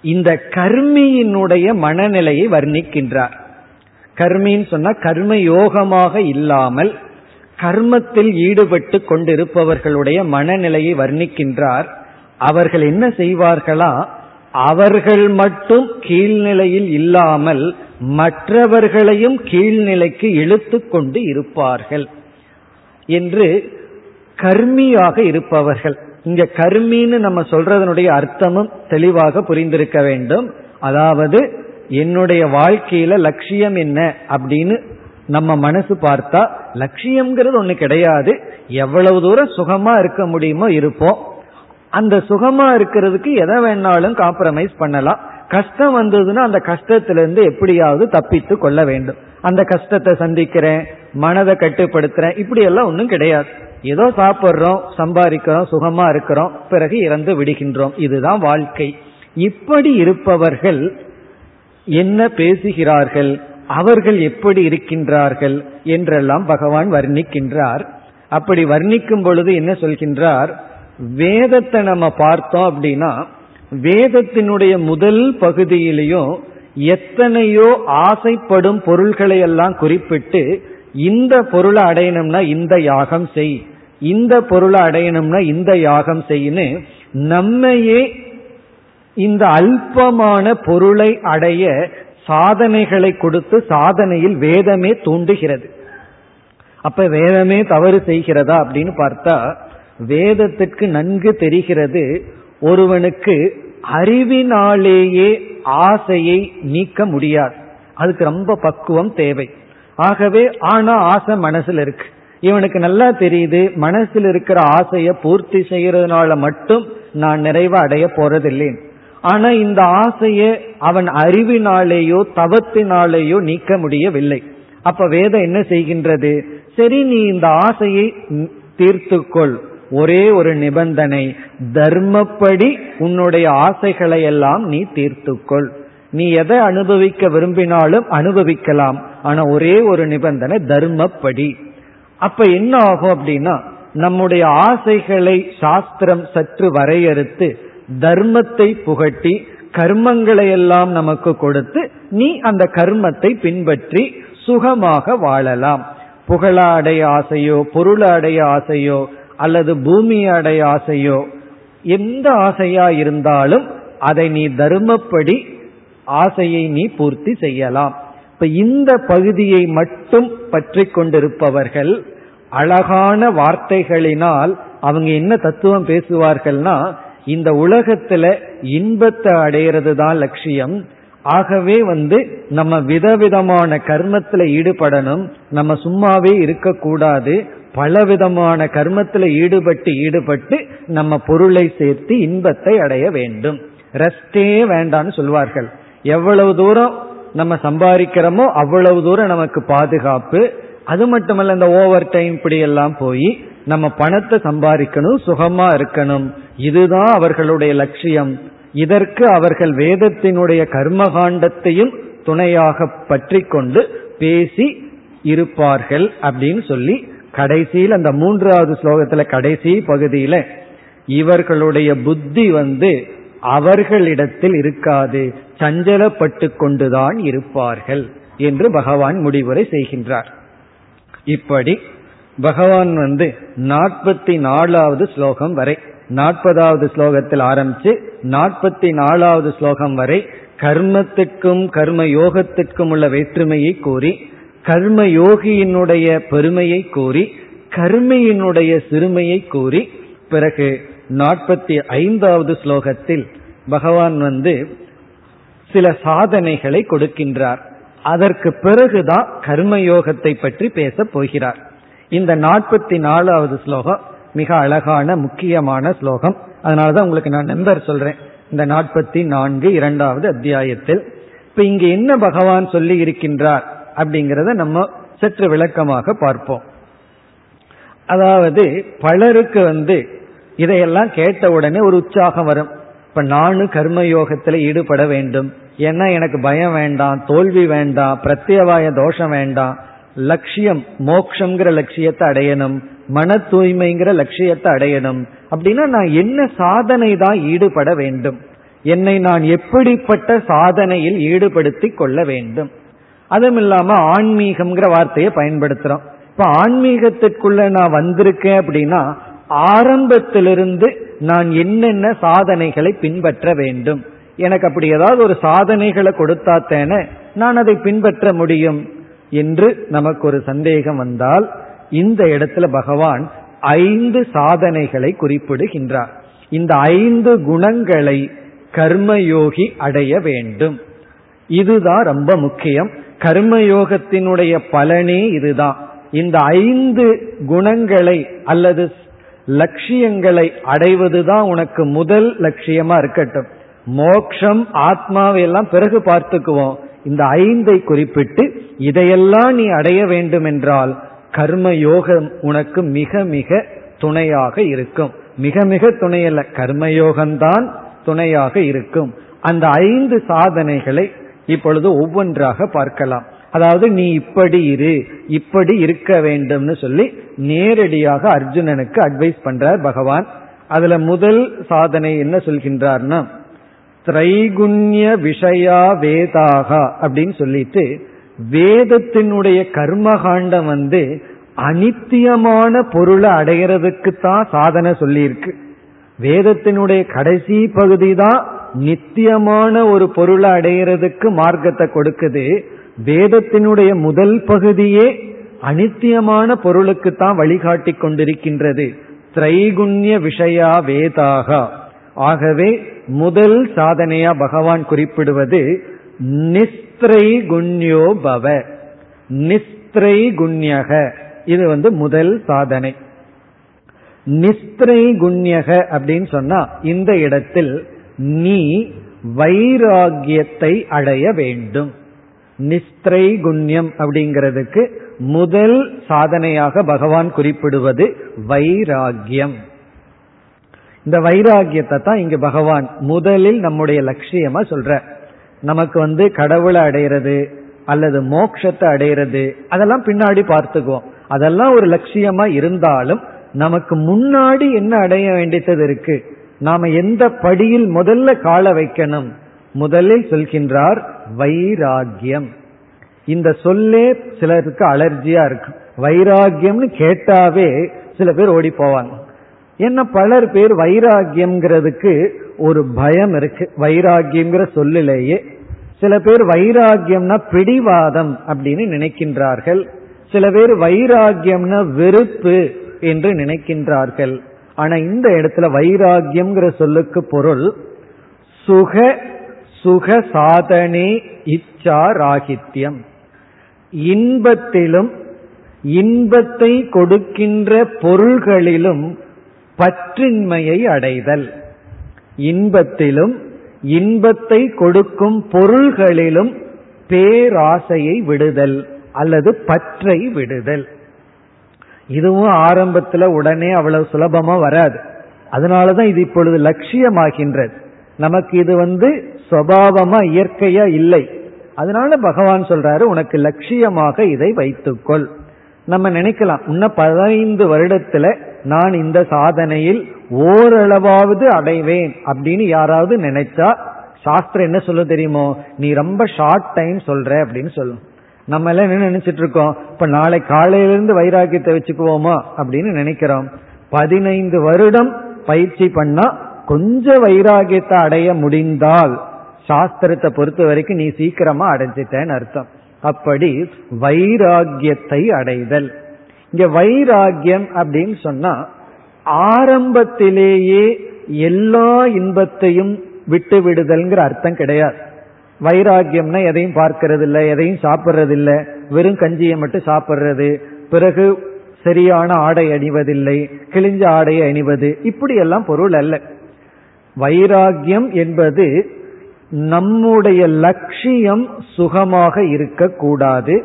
இந்த கர்மியினுடைய மனநிலையை வர்ணிக்கின்றார். கர்மின்னு சொன்னா கர்ம யோகமாக இல்லாமல் கர்மத்தில் ஈடுபட்டு கொண்டிருப்பவர்களுடைய மனநிலையை வர்ணிக்கின்றார். அவர்கள் என்ன செய்வார்களா? அவர்கள் மட்டும் கீழ்நிலையில் இல்லாமல் மற்றவர்களையும் கீழ்நிலைக்கு இழுத்து கொண்டு இருப்பார்கள் என்று கர்மியாக இருப்பவர்கள். இங்க கர்மின்னு நம்ம சொல்றதனுடைய அர்த்தமும் தெளிவாக புரிந்திருக்க வேண்டும். அதாவது என்னுடைய வாழ்க்கையில லட்சியம் என்ன அப்படின்னு நம்ம மனசு பார்த்தா லட்சியம்ங்கிறது ஒண்ணு கிடையாது. எவ்வளவு தூரம் சுகமா இருக்க முடியுமோ இருப்போம். அந்த சுகமா இருக்கிறதுக்கு எதை வேணாலும் காம்ப்ரமைஸ் பண்ணலாம். கஷ்டம் வந்ததுன்னா அந்த கஷ்டத்திலிருந்து எப்படியாவது தப்பித்து கொள்ள வேண்டும். அந்த கஷ்டத்தை சந்திக்கிறேன் மனதை கட்டுப்படுத்துறேன் இப்படி எல்லாம் ஒன்றும் கிடையாது. ஏதோ சாப்பிட்றோம் சம்பாதிக்கிறோம் சுகமா இருக்கிறோம் பிறகு இறந்து விடுகின்றோம். இதுதான் வாழ்க்கை. இப்படி இருப்பவர்கள் என்ன பேசுகிறார்கள் அவர்கள் எப்படி இருக்கின்றார்கள் என்றெல்லாம் பகவான் வர்ணிக்கின்றார். அப்படி வர்ணிக்கும் பொழுது என்ன சொல்கின்றார்? வேதத்தை நம்ம பார்த்தோம் அப்படின்னா வேதத்தினுடைய முதல் பகுதியிலையும் எத்தனையோ ஆசைப்படும் பொருள்களை எல்லாம் குறிப்பிட்டு இந்த பொருளை அடையணும்னா இந்த யாகம் செய் இந்த பொருளை அடையணும்னா இந்த யாகம் செய்யு நம்மையே இந்த அல்பமான பொருளை அடைய சாதனைகளை கொடுத்து சாதனையில் வேதமே தூண்டுகிறது. அப்ப வேதமே தவறு செய்கிறதா அப்படின்னு பார்த்தா வேதத்திற்கு நன்கு தெரிகிறது ஒருவனுக்கு அறிவினாலேயே ஆசையை நீக்க முடியாது. அதுக்கு ரொம்ப பக்குவம் தேவை. ஆகவே ஆனா ஆசை மனசுல இருக்கு. இவனுக்கு நல்லா தெரியுது மனசில் இருக்கிற ஆசையை பூர்த்தி செய்யறதுனால மட்டும் நான் நிறைவா அடைய போறதில்லை. ஆனா இந்த ஆசையை அவன் அறிவினாலேயோ தவத்தினாலேயோ நீக்க முடியவில்லை. அப்ப வேதம் என்ன செய்கின்றது? சரி நீ இந்த ஆசையை தீர்த்துக்கொள். ஒரே ஒரு நிபந்தனை தர்மப்படி உன்னுடைய ஆசைகளை எல்லாம் நீ தீர்த்துக்கொள். நீ எதை அனுபவிக்க விரும்பினாலும் அனுபவிக்கலாம் ஆனா ஒரே ஒரு நிபந்தனை தர்மப்படி. அப்ப என்ன ஆகும் அப்படின்னா நம்முடைய ஆசைகளை சாஸ்திரம் சற்று வரையறுத்து தர்மத்தை புகட்டி கர்மங்களை எல்லாம் நமக்கு கொடுத்து நீ அந்த கர்மத்தை பின்பற்றி சுகமாக வாழலாம். புகழாடைய ஆசையோ பொருளாடைய ஆசையோ அல்லது பூமி அடைய ஆசையோ எந்த ஆசையா இருந்தாலும் அதை நீ தர்மப்படி ஆசையை நீ பூர்த்தி செய்யலாம். இப்ப இந்த பகுதியை மட்டும் பற்றி கொண்டிருப்பவர்கள் அழகான வார்த்தைகளினால் அவங்க என்ன தத்துவம் பேசுவார்கள்னா இந்த உலகத்துல இன்பத்தை அடையிறது தான் லட்சியம். ஆகவே வந்து நம்ம விதவிதமான கர்மத்துல ஈடுபடணும். நம்ம சும்மாவே இருக்கக்கூடாது. பலவிதமான கர்மத்தில் ஈடுபட்டு ஈடுபட்டு நம்ம பொருளை சேர்த்து இன்பத்தை அடைய வேண்டும். ரெஸ்டே வேண்டான்னு சொல்வார்கள். எவ்வளவு தூரம் நம்ம சம்பாதிக்கிறோமோ அவ்வளவு தூரம் நமக்கு பாதுகாப்பு. அது மட்டுமல்ல இந்த ஓவர் டைம் இப்படி எல்லாம் போய் நம்ம பணத்தை சம்பாதிக்கணும் சுகமா இருக்கணும். இதுதான் அவர்களுடைய லட்சியம். இதற்கு அவர்கள் வேதத்தினுடைய கர்மகாண்டத்தையும் துணையாக பற்றி கொண்டு பேசி இருப்பார்கள் அப்படின்னு சொல்லி கடைசியில் அந்த மூன்றாவது ஸ்லோகத்துல கடைசி பகுதியில இவர்களுடைய புத்தி வந்து அவர்களிடத்தில் இருக்காது சஞ்சலப்பட்டு கொண்டுதான் இருப்பார்கள் என்று பகவான் முடிவுரை செய்கின்றார். இப்படி பகவான் வந்து நாற்பத்தி நாலாவது ஸ்லோகம் வரை நாற்பதாவது ஸ்லோகத்தில் ஆரம்பிச்சு நாற்பத்தி நாலாவது ஸ்லோகம் வரை கர்மத்துக்கும் கர்ம யோகத்திற்கும் உள்ள வேற்றுமையை கூறி கர்ம யோகியினுடைய பெருமையை கூறி கர்மையினுடைய சிறுமையை கூறி பிறகு நாற்பத்தி ஐந்தாவது ஸ்லோகத்தில் பகவான் வந்து சில சாதனைகளை கொடுக்கின்றார். அதற்கு பிறகுதான் கர்மயோகத்தை பற்றி பேச போகிறார். இந்த நாற்பத்தி நாலாவது ஸ்லோகம் மிக அழகான முக்கியமான ஸ்லோகம். அதனாலதான் உங்களுக்கு நான் நம்பர் சொல்றேன். இந்த நாற்பத்தி நான்கு இரண்டாவது அத்தியாயத்தில். இப்ப இங்கு என்ன பகவான் சொல்லி இருக்கின்றார்? அப்படிங்கிறத நம்ம சற்று விளக்கமாக பார்ப்போம். அதாவது பலருக்கு வந்து இதையெல்லாம் கேட்ட உடனே ஒரு உற்சாகம் வரும். இப்ப நானும் கர்மயோகத்தில் ஈடுபட வேண்டும். ஏன்னா எனக்கு பயம் வேண்டாம் தோல்வி வேண்டாம் பிரத்யவாய தோஷம் வேண்டாம். லட்சியம் மோக்ஷங்கிற லட்சியத்தை அடையணும். மன தூய்மைங்கிற லட்சியத்தை அடையணும். அப்படின்னா நான் என்ன சாதனை தான் ஈடுபட வேண்டும்? என்னை நான் எப்படிப்பட்ட சாதனையில் ஈடுபடுத்தி கொள்ள வேண்டும்? அதுவும் இல்லாம ஆன்மீகம்ங்கிற வார்த்தையை பயன்படுத்துறோம். இப்ப ஆன்மீகத்திற்குள்ள நான் வந்திருக்கேன் அப்படின்னா ஆரம்பத்திலிருந்து நான் என்னென்ன சாதனைகளை பின்பற்ற வேண்டும்? எனக்கு அப்படி ஏதாவது ஒரு சாதனைகளை கொடுத்தாத்தேன நான் அதை பின்பற்ற முடியும்? என்று நமக்கு ஒரு சந்தேகம் வந்தால் இந்த இடத்துல பகவான் ஐந்து சாதனைகளை குறிப்பிடுகின்றார். இந்த ஐந்து குணங்களை கர்மயோகி அடைய வேண்டும். இதுதான் ரொம்ப முக்கியம். கர்மயோகத்தினுடைய பலனே இதுதான். இந்த ஐந்து குணங்களை அல்லது லட்சியங்களை அடைவதுதான் உனக்கு முதல் லட்சியமா இருக்கட்டும். மோக்ஷம் ஆத்மாவையெல்லாம் பிறகு பார்த்துக்குவோம். இந்த ஐந்தை குறிப்பிட்டு இதையெல்லாம் நீ அடைய வேண்டும் என்றால் கர்ம யோகம் உனக்கு மிக மிக துணையாக இருக்கும். மிக மிக துணையல்ல. கர்மயோகம்தான் துணையாக இருக்கும். அந்த ஐந்து சாதனைகளை இப்பொழுது ஒவ்வொன்றாக பார்க்கலாம். அதாவது நீ இப்படி இரு இப்படி இருக்க வேண்டும்னு சொல்லி நேரடியாக அர்ஜுனனுக்கு அட்வைஸ் பண்றார் பகவான். அதுல முதல் சாதனை என்ன சொல்கின்றார்னா திரைகுண்ய விஷயா வேதாகா அப்படின்னு சொல்லிட்டு வேதத்தினுடைய கர்மகாண்டம் வந்து அனித்தியமான பொருளை அடைகிறதுக்கு தான் சாதனை சொல்லியிருக்கு. வேதத்தினுடைய கடைசி பகுதி தான் நித்தியமான ஒரு பொருளை அடையிறதுக்கு மார்க்கத்தை கொடுக்குது. வேதத்தினுடைய முதல் பகுதியே அனித்தியமான பொருளுக்கு தான் வழிகாட்டி கொண்டிருக்கின்றது. திரைகுண்ய விஷயா வேதாகா. ஆகவே முதல் சாதனையா பகவான் குறிப்பிடுவது நிஸ்திரை குண்யோ பவ. நிஸ்திரை குண்யக இது வந்து முதல் சாதனை. நிஸ்திரை குண்யக அப்படின்னு சொன்னா இந்த இடத்தில் நீ வைராகியத்தை அடைய வேண்டும். நிஸ்திரை குண்யம் அப்படிங்கிறதுக்கு முதல் சாதனையாக பகவான் குறிப்பிடுவது வைராகியம் இந்த வைராகியத்தை தான் இங்க பகவான் முதலில் நம்முடைய லட்சியமா சொல்ற. நமக்கு வந்து கடவுளை அடையிறது அல்லது மோட்சத்தை அடையிறது அதெல்லாம் பின்னாடி பார்த்துக்குவோம். அதெல்லாம் ஒரு லட்சியமா இருந்தாலும் நமக்கு முன்னாடி என்ன அடைய வேண்டியது இருக்கு? நாம எந்த படியில் முதல்ல கால வைக்கணும்? முதலில் சொல்கின்றார் வைராகியம் இந்த சொல்லே சிலருக்கு அலர்ஜியா இருக்கு. வைராகியம்னு கேட்டாவே சில பேர் ஓடி போவாங்க. என்ன பலர் பேர் வைராகியம்ங்கிறதுக்கு ஒரு பயம் இருக்கு. வைராகியம்ங்கிற சொல்லிலேயே சில பேர் வைராகியம்னா பிடிவாதம் அப்படின்னு நினைக்கின்றார்கள். சில பேர் வைராகியம்னா வெறுப்பு என்று நினைக்கின்றார்கள். ஆனா இந்த இடத்துல வைராகியம்ங்கிற சொல்லுக்கு பொருள் சுக சுக சாதனே இச்சா ராகித்யம். இன்பத்திலும் இன்பத்தை கொடுக்கின்ற பொருள்களிலும் பற்றின்மையை அடைதல். இன்பத்திலும் இன்பத்தை கொடுக்கும் பொருள்களிலும் பேராசையை விடுதல் அல்லது பற்றை விடுதல். இதுவும் ஆரம்பத்துல உடனே அவ்வளவு சுலபமா வராது. அதனாலதான் இது இப்பொழுது லட்சியமாகின்றது. நமக்கு இது வந்து சுவாவமா இயற்கையா இல்லை. அதனால பகவான் சொல்றாரு உனக்கு லட்சியமாக இதை வைத்துக்கொள். நம்ம நினைக்கலாம் இன்னும் பதினைந்து வருடத்துல நான் இந்த சாதனையில் ஓரளவாவது அடைவேன் அப்படின்னு யாராவது நினைச்சா சாஸ்திரம் என்ன சொல்ல தெரியுமோ? நீ ரொம்ப ஷார்ட் டைம் சொல்ற அப்படின்னு சொல்லும். நம்ம எல்லாம் என்ன நினைச்சிட்டு இருக்கோம்? இப்ப நாளை காலையிலிருந்து வைராக்கியத்தை வச்சுக்குவோமா? அப்படின்னு நினைக்கிறோம். பதினைந்து வருடம் பயிற்சி பண்ணா கொஞ்சம் வைராகியத்தை அடைய முடிந்தால் சாஸ்திரத்தை பொறுத்த வரைக்கும் நீ சீக்கிரமா அடைஞ்சிட்டேன்னு அர்த்தம். அப்படி வைராகியத்தை அடைதல். இங்க வைராகியம் அப்படின்னு சொன்னா ஆரம்பத்திலேயே எல்லா இன்பத்தையும் விட்டு விடுதல்ங்கிற அர்த்தம் கிடையாது. வைராகியம்னா எதையும் பார்க்கறது இல்லை எதையும் சாப்பிட்றது இல்லை வெறும் கஞ்சியை மட்டும் சாப்பிட்றது. பிறகு சரியான ஆடை அணிவதில்லை கிழிஞ்ச ஆடையை அணிவது. இப்படி எல்லாம் பொருள் அல்ல. வைராகியம் என்பது நம்முடைய லட்சியம் சுகமாக இருக்கக்கூடாது.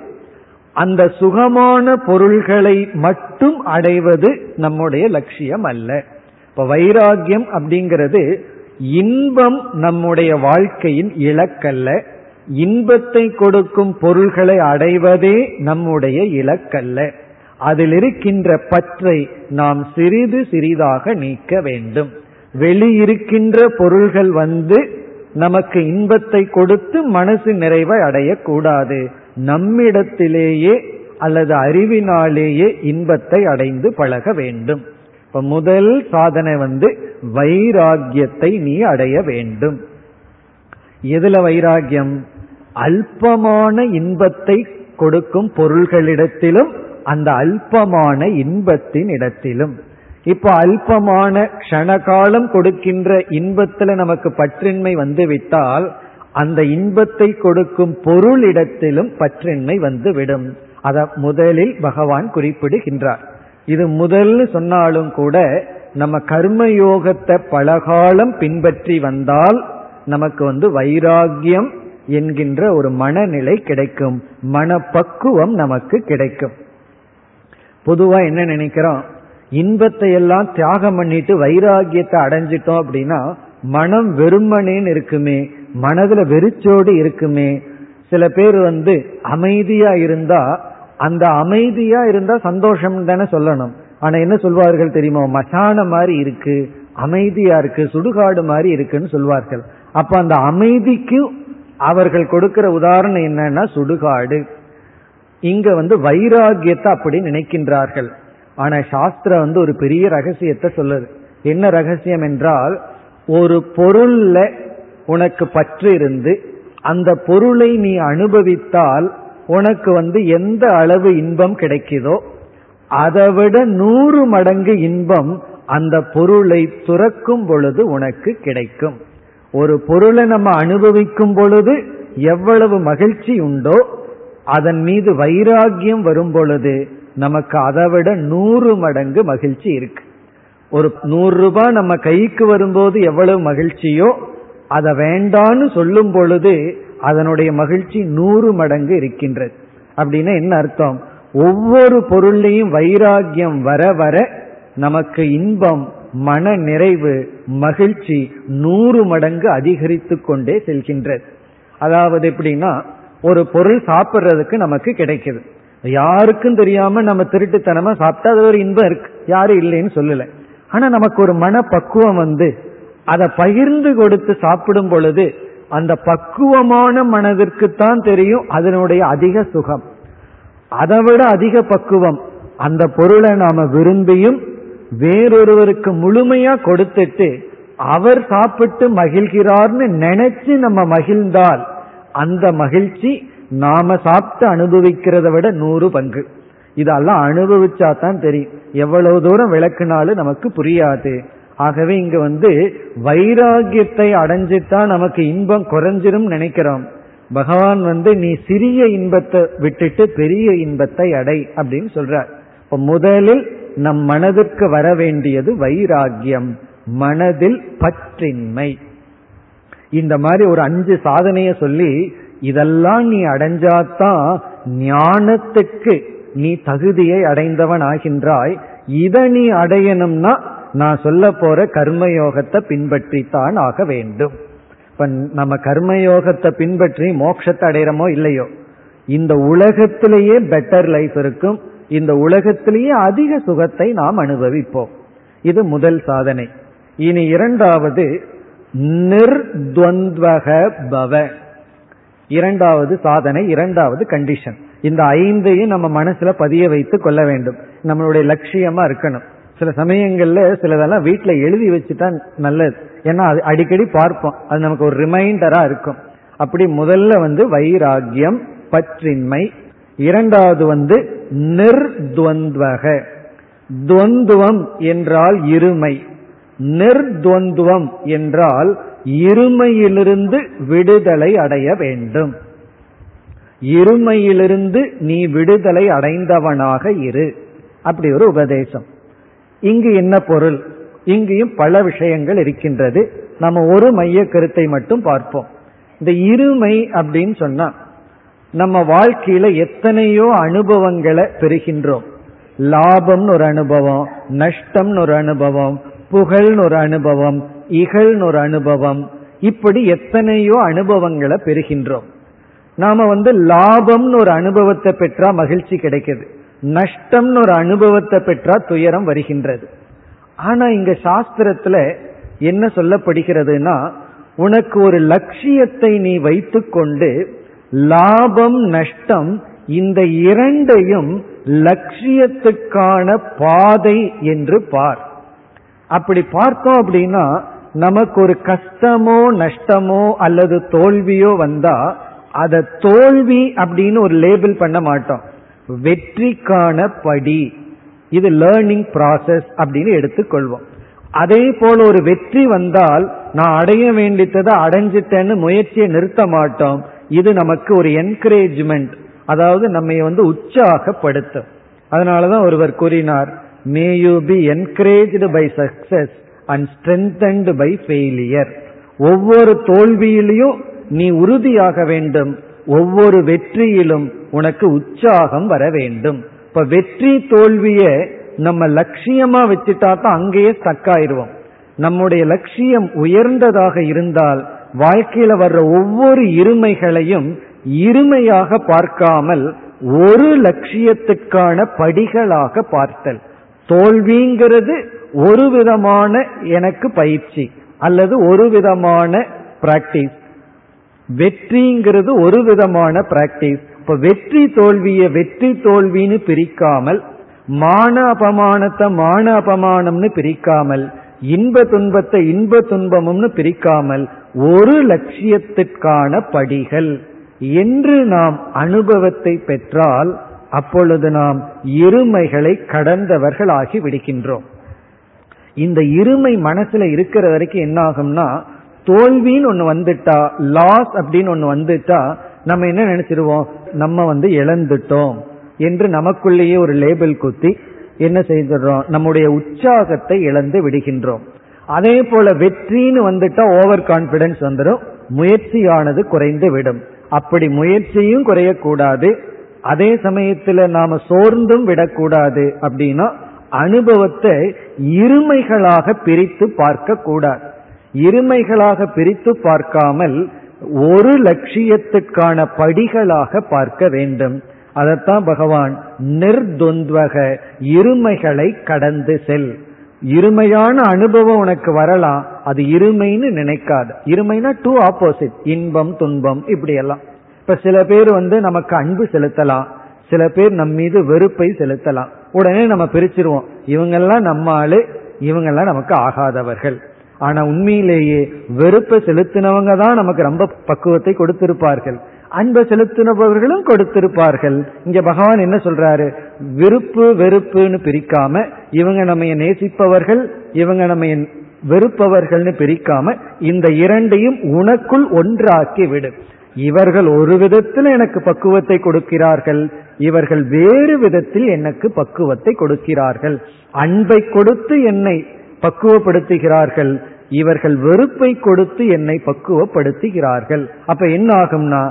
அந்த சுகமான பொருள்களை மட்டும் அடைவது நம்முடைய லட்சியம் அல்ல. இப்ப வைராகியம் அப்படிங்கிறது இன்பம் நம்முடைய வாழ்க்கையின் இலக்கல்ல. இன்பத்தை கொடுக்கும் பொருள்களை அடைவதே நம்முடைய இலக்கல்ல. அதில் இருக்கின்ற பற்றை நாம் சிறிது சிறிதாக நீக்க வேண்டும். வெளியிருக்கின்ற பொருள்கள் வந்து நமக்கு இன்பத்தை கொடுத்து மனசு நிறைவை அடையக்கூடாது. நம்மிடத்திலேயே அல்லது அறிவினாலேயே இன்பத்தை அடைந்து பழக வேண்டும். இப்ப முதல் சாதனை வந்து வைராகியத்தை நீ அடைய வேண்டும். எதுல வைராகியம் அல்பமான இன்பத்தை கொடுக்கும் பொருள்களிடத்திலும் அந்த அல்பமான இன்பத்தின் இடத்திலும் இப்ப அல்பமான க்ஷணகாலம் கொடுக்கின்ற இன்பத்துல நமக்கு பற்றின்மை வந்துவிட்டால் அந்த இன்பத்தை கொடுக்கும் பொருளிடத்திலும் பற்றின்மை வந்துவிடும். அத முதலில் பகவான் குறிப்பிடுகின்றார். இது முதல் சொன்னாலும் கூட நம்ம கர்மயோகத்தை பலகாலம் பின்பற்றி வந்தால் நமக்கு வந்து வைராகியம் என்கின்ற ஒரு மனநிலை கிடைக்கும். மனப்பக்குவம் நமக்கு கிடைக்கும். பொதுவா என்ன நினைக்கிறோம்? இன்பத்தை எல்லாம் தியாகம் பண்ணிட்டு வைராகியத்தை அடைஞ்சிட்டோம் அப்படின்னா மனம் வெறுமனேன்னு இருக்குமே மனதுல வெறிச்சோடு இருக்குமே. சில பேர் வந்து அமைதியா இருந்தா அந்த அமைதியா இருந்தா சந்தோஷம் தானே சொல்லணும். ஆனா என்ன சொல்வார்கள் தெரியுமா? மசான மாதிரி இருக்கு அமைதியா இருக்கு சுடுகாடு மாதிரி இருக்குன்னு சொல்வார்கள். அப்ப அந்த அமைதிக்கு அவர்கள் கொடுக்கிற உதாரணம் என்னன்னா சுடுகாடு. இங்க வந்து வைராகியத்தை அப்படி நினைக்கின்றார்கள். ஆனா சாஸ்திரம் வந்து ஒரு பெரிய ரகசியத்தை சொல்லுது. என்ன ரகசியம் என்றால் ஒரு பொருள்ல உனக்கு பற்று இருந்து அந்த பொருளை நீ அனுபவித்தால் உனக்கு வந்து எந்த அளவு இன்பம் கிடைக்குதோ அதை விட நூறு மடங்கு இன்பம் அந்த பொருளை துறக்கும் பொழுது உனக்கு கிடைக்கும். ஒரு பொருளை நம்ம அனுபவிக்கும் பொழுது எவ்வளவு மகிழ்ச்சி உண்டோ அதன் மீது வைராகியம் வரும் பொழுது நமக்கு அதை விட நூறு மடங்கு மகிழ்ச்சி இருக்கு. ஒரு நூறு ரூபாய் நம்ம கைக்கு வரும்போது எவ்வளவு மகிழ்ச்சியோ அதை வேண்டான்னு சொல்லும் பொழுது அதனுடைய மகிழ்ச்சி நூறு மடங்கு இருக்கின்றது. அப்படின்னா என்ன அர்த்தம்? ஒவ்வொரு பொருளையும் வைராகியம் வர வர நமக்கு இன்பம் மன நிறைவு மகிழ்ச்சி நூறு மடங்கு அதிகரித்து கொண்டே செல்கின்றது. அதாவது எப்படின்னா ஒரு பொருள் சாப்பிட்றதுக்கு நமக்கு கிடைக்குது. யாருக்கும் தெரியாம நம்ம திருட்டுத்தனமா சாப்பிட்டா அது ஒரு இன்பம் இருக்கு. யாரும் இல்லைன்னு சொல்லல. ஆனா நமக்கு ஒரு மன பக்குவம் வந்து அதை பகிர்ந்து கொடுத்து சாப்பிடும் பொழுது அந்த பக்குவமான மனதிற்குத்தான் தெரியும் அதனுடைய அதிக சுகம். அதை விட அதிக பக்குவம். அந்த பொருளை நாம விரும்பியும் வேறொருவருக்கு முழுமையா கொடுத்துட்டு அவர் சாப்பிட்டு மகிழ்கிறார்னு நினைச்சு நம்ம மகிழ்ந்தால் அந்த மகிழ்ச்சி நாம சாப்பிட்டு அனுபவிக்கிறத விட நூறு பங்கு. இதெல்லாம் அனுபவிச்சா தான் தெரியும். எவ்வளவு தூரம் விளக்குனாலும் நமக்கு புரியாது. ஆகவே இங்க வந்து வைராகியத்தை அடைஞ்சிட்டா நமக்கு இன்பம் குறைஞ்சிரும் நினைக்கிறோம். பகவான் வந்து நீ சிறிய இன்பத்தை விட்டுட்டு பெரிய இன்பத்தை அடை அப்படின்னு சொல்றார். இப்ப முதலில் நம் மனதிற்கு வர வேண்டியது வைராகியம் மனதில் பற்றின்மை. இந்த மாதிரி ஒரு அஞ்சு சாதனைய சொல்லி இதெல்லாம் நீ அடைஞ்சாதான் ஞானத்துக்கு நீ தகுதியை அடைந்தவன் ஆகின்றாய். இதை நீ அடையணும்னா நான் சொல்ல போற கர்மயோகத்தை பின்பற்றித்தான் ஆக வேண்டும். இப்ப நம்ம கர்மயோகத்தை பின்பற்றி மோட்சத்தை அடையிறமோ இல்லையோ இந்த உலகத்திலேயே பெட்டர் லைஃப் இருக்கும். இந்த உலகத்திலேயே அதிக சுகத்தை நாம் அனுபவிப்போம். இது முதல் சாதனை. இனி இரண்டாவது நிர்துவந்தக பவ. இரண்டாவது சாதனை இரண்டாவது கண்டிஷன் இந்த ஐந்தையும் நம்ம மனசுல பதிய வைத்து கொள்ள வேண்டும். நம்மளுடைய லட்சியமா இருக்கணும். சில சமயங்கள்ல சிலதெல்லாம் வீட்டுல எழுதி வச்சுட்டா நல்லது. ஏன்னா அது அடிக்கடி பார்ப்போம். அது நமக்கு ஒரு ரிமைண்டரா இருக்கும். அப்படி முதல்ல வந்து வைராகியம் பற்றின்மை இரண்டாவது வந்து நிர்துவந்தக துவந்துவம் என்றால் இருமை. நிர்துவந்துவம் என்றால் இருமையிலிருந்து விடுதலை அடைய வேண்டும். இருமையிலிருந்து நீ விடுதலை அடைந்தவனாக இரு. அப்படி ஒரு உபதேசம். இங்கு என்ன பொருள்? இங்கேயும் பல விஷயங்கள் இருக்கின்றது. நம்ம ஒரு மைய கருத்தை மட்டும் பார்ப்போம். இந்த இருமை அப்படின்னு சொன்னா நம்ம வாழ்க்கையில எத்தனையோ அனுபவங்களை பெறுகின்றோம். லாபம்னு ஒரு அனுபவம் நஷ்டம்னு ஒரு அனுபவம் புகழ்னு ஒரு அனுபவம் இகழ்னு ஒரு அனுபவம் இப்படி எத்தனையோ அனுபவங்களை பெறுகின்றோம். நாம வந்து லாபம்னு ஒரு அனுபவத்தை பெற்றா மகிழ்ச்சி கிடைக்குது. நஷ்டம்னு ஒரு அனுபவத்தை பெற்றா துயரம் வருகின்றது. ஆனா இங்க சாஸ்திரத்துல என்ன சொல்லப்படுகிறதுனா உனக்கு ஒரு லட்சியத்தை நீ வைத்துக்கொண்டு லாபம் நஷ்டம் இந்த இரண்டையும் லட்சியத்துக்கான பாதை என்று பார். அப்படி பார்த்தோம் அப்படின்னா நமக்கு ஒரு கஷ்டமோ நஷ்டமோ அல்லது தோல்வியோ வந்தா அத தோல்வி அப்படின்னு ஒரு லேபிள் பண்ண மாட்டோம். வெற்றிக்கான படி. இது லேர்னிங் ப்ராசஸ் அப்படின்னு எடுத்துக்கொள்வோம். அதே போல ஒரு வெற்றி வந்தால் நான் அடைய வேண்டித்ததை அடைஞ்சிட்டேன்னு முயற்சியை நிறுத்த மாட்டோம். இது நமக்கு ஒரு என்கரேஜ்மெண்ட் அதாவது நம்ம வந்து உற்சாகப்படுத்தும். அதனாலதான் ஒருவர் கூறினார் may you be encouraged by success and strengthened by failure ஒவ்வொரு தோல்வியிலையும் நீ உறுதியாக வேண்டும். ஒவ்வொரு வெற்றியிலும் உனக்கு உற்சாகம் வர வேண்டும். இப்ப வெற்றி தோல்விய நம்ம லட்சியமா வச்சுட்டா தான் அங்கேயே ஸ்டக் நம்முடைய லட்சியம் உயர்ந்ததாக இருந்தால் வாழ்க்கையில வர்ற ஒவ்வொரு இருமைகளையும் இருமையாக பார்க்காமல் ஒரு லட்சியத்துக்கான படிகளாக பார்த்தல். தோல்விங்கிறது ஒரு விதமான எனக்கு பயிற்சி அல்லது ஒரு விதமான பிராக்டிஸ் வெற்றிங்கிறது ஒரு விதமான பிராக்டிஸ் இப்ப வெற்றி தோல்விய வெற்றி தோல்வின்னு பிரிக்காமல் மான அபமானத்தை மான அபமானம்னு பிரிக்காமல் இன்ப துன்பத்தை இன்ப துன்பமும்னு பிரிக்காமல் ஒரு லட்சியத்திற்கான படிகள். என்று நாம் அனுபவத்தை பெற்றால் அப்பொழுது நாம் இருமைகளை கடந்தவர்கள் ஆகி விடுகின்றோம். இந்த இருமை மனசுல இருக்கிற வரைக்கும் என்ன ஆகும்னா தோல்வின்னு ஒண்ணு வந்துட்டா லாஸ் அப்படின்னு ஒண்ணு வந்துட்டா நம்ம என்ன நினைச்சிருவோம்? நம்ம வந்து இழந்துட்டோம் என்று நமக்குள்ளேயே ஒரு லேபிள் குத்தி என்ன செய்துடுறோம்? நம்முடைய உற்சாகத்தை இழந்து விடுகின்றோம். அதே போல வெற்றின்னு வந்துட்டா ஓவர் கான்பிடன்ஸ் வந்துடும் முயற்சியானது குறைந்து விடும். அப்படி முயற்சியும் குறையக்கூடாது. அதே சமயத்துல நாம சோர்ந்தும் விடக்கூடாது அப்படின்னா அனுபவத்தை இருமைகளாக பிரித்து பார்க்க கூடாது இருமைகளாக பிரித்து பார்க்காமல் ஒரு லட்சியத்துக்கான படிகளாக பார்க்க வேண்டும். அதைத்தான் பகவான் நிர்துவக இருமைகளை கடந்து செல். இருமையான அனுபவம் உனக்கு வரலாம் அது இருமைன்னு நினைக்காது. இருமைனா டூ ஆப்போசிட் இன்பம் துன்பம் இப்படி எல்லாம் இப்ப சில பேர் வந்து நமக்கு அன்பு செலுத்தலாம் சில பேர் நம் மீது வெறுப்பை செலுத்தலாம். உடனே நம்ம பிரிச்சிருவோம் இவங்கெல்லாம் நம்ம ஆளு இவங்கெல்லாம் நமக்கு ஆகாதவர்கள். ஆனா உண்மையிலேயே வெறுப்பை செலுத்தினவங்க தான் நமக்கு ரொம்ப பக்குவத்தை கொடுத்திருப்பார்கள். அன்பை செலுத்தினவர்களும் கொடுத்திருப்பார்கள். இங்க பகவான் என்ன சொல்றாரு? விருப்பு வெறுப்புன்னு பிரிக்காம இவங்க நம்ம நேசிப்பவர்கள் இவங்க நம்ம வெறுப்பவர்கள்னு பிரிக்காம இந்த இரண்டையும் உனக்குள் ஒன்றாக்கி விடு. இவர்கள் ஒரு விதத்தில் எனக்கு பக்குவத்தை கொடுக்கிறார்கள். இவர்கள் வேறு விதத்தில் எனக்கு பக்குவத்தை கொடுக்கிறார்கள். அன்பை கொடுத்து என்னை பக்குவப்படுத்துகிறார்கள். இவர்கள் வெறுப்பை கொடுத்து என்னை பக்குவப்படுத்துகிறார்கள். அப்ப என்ன ஆகும்னா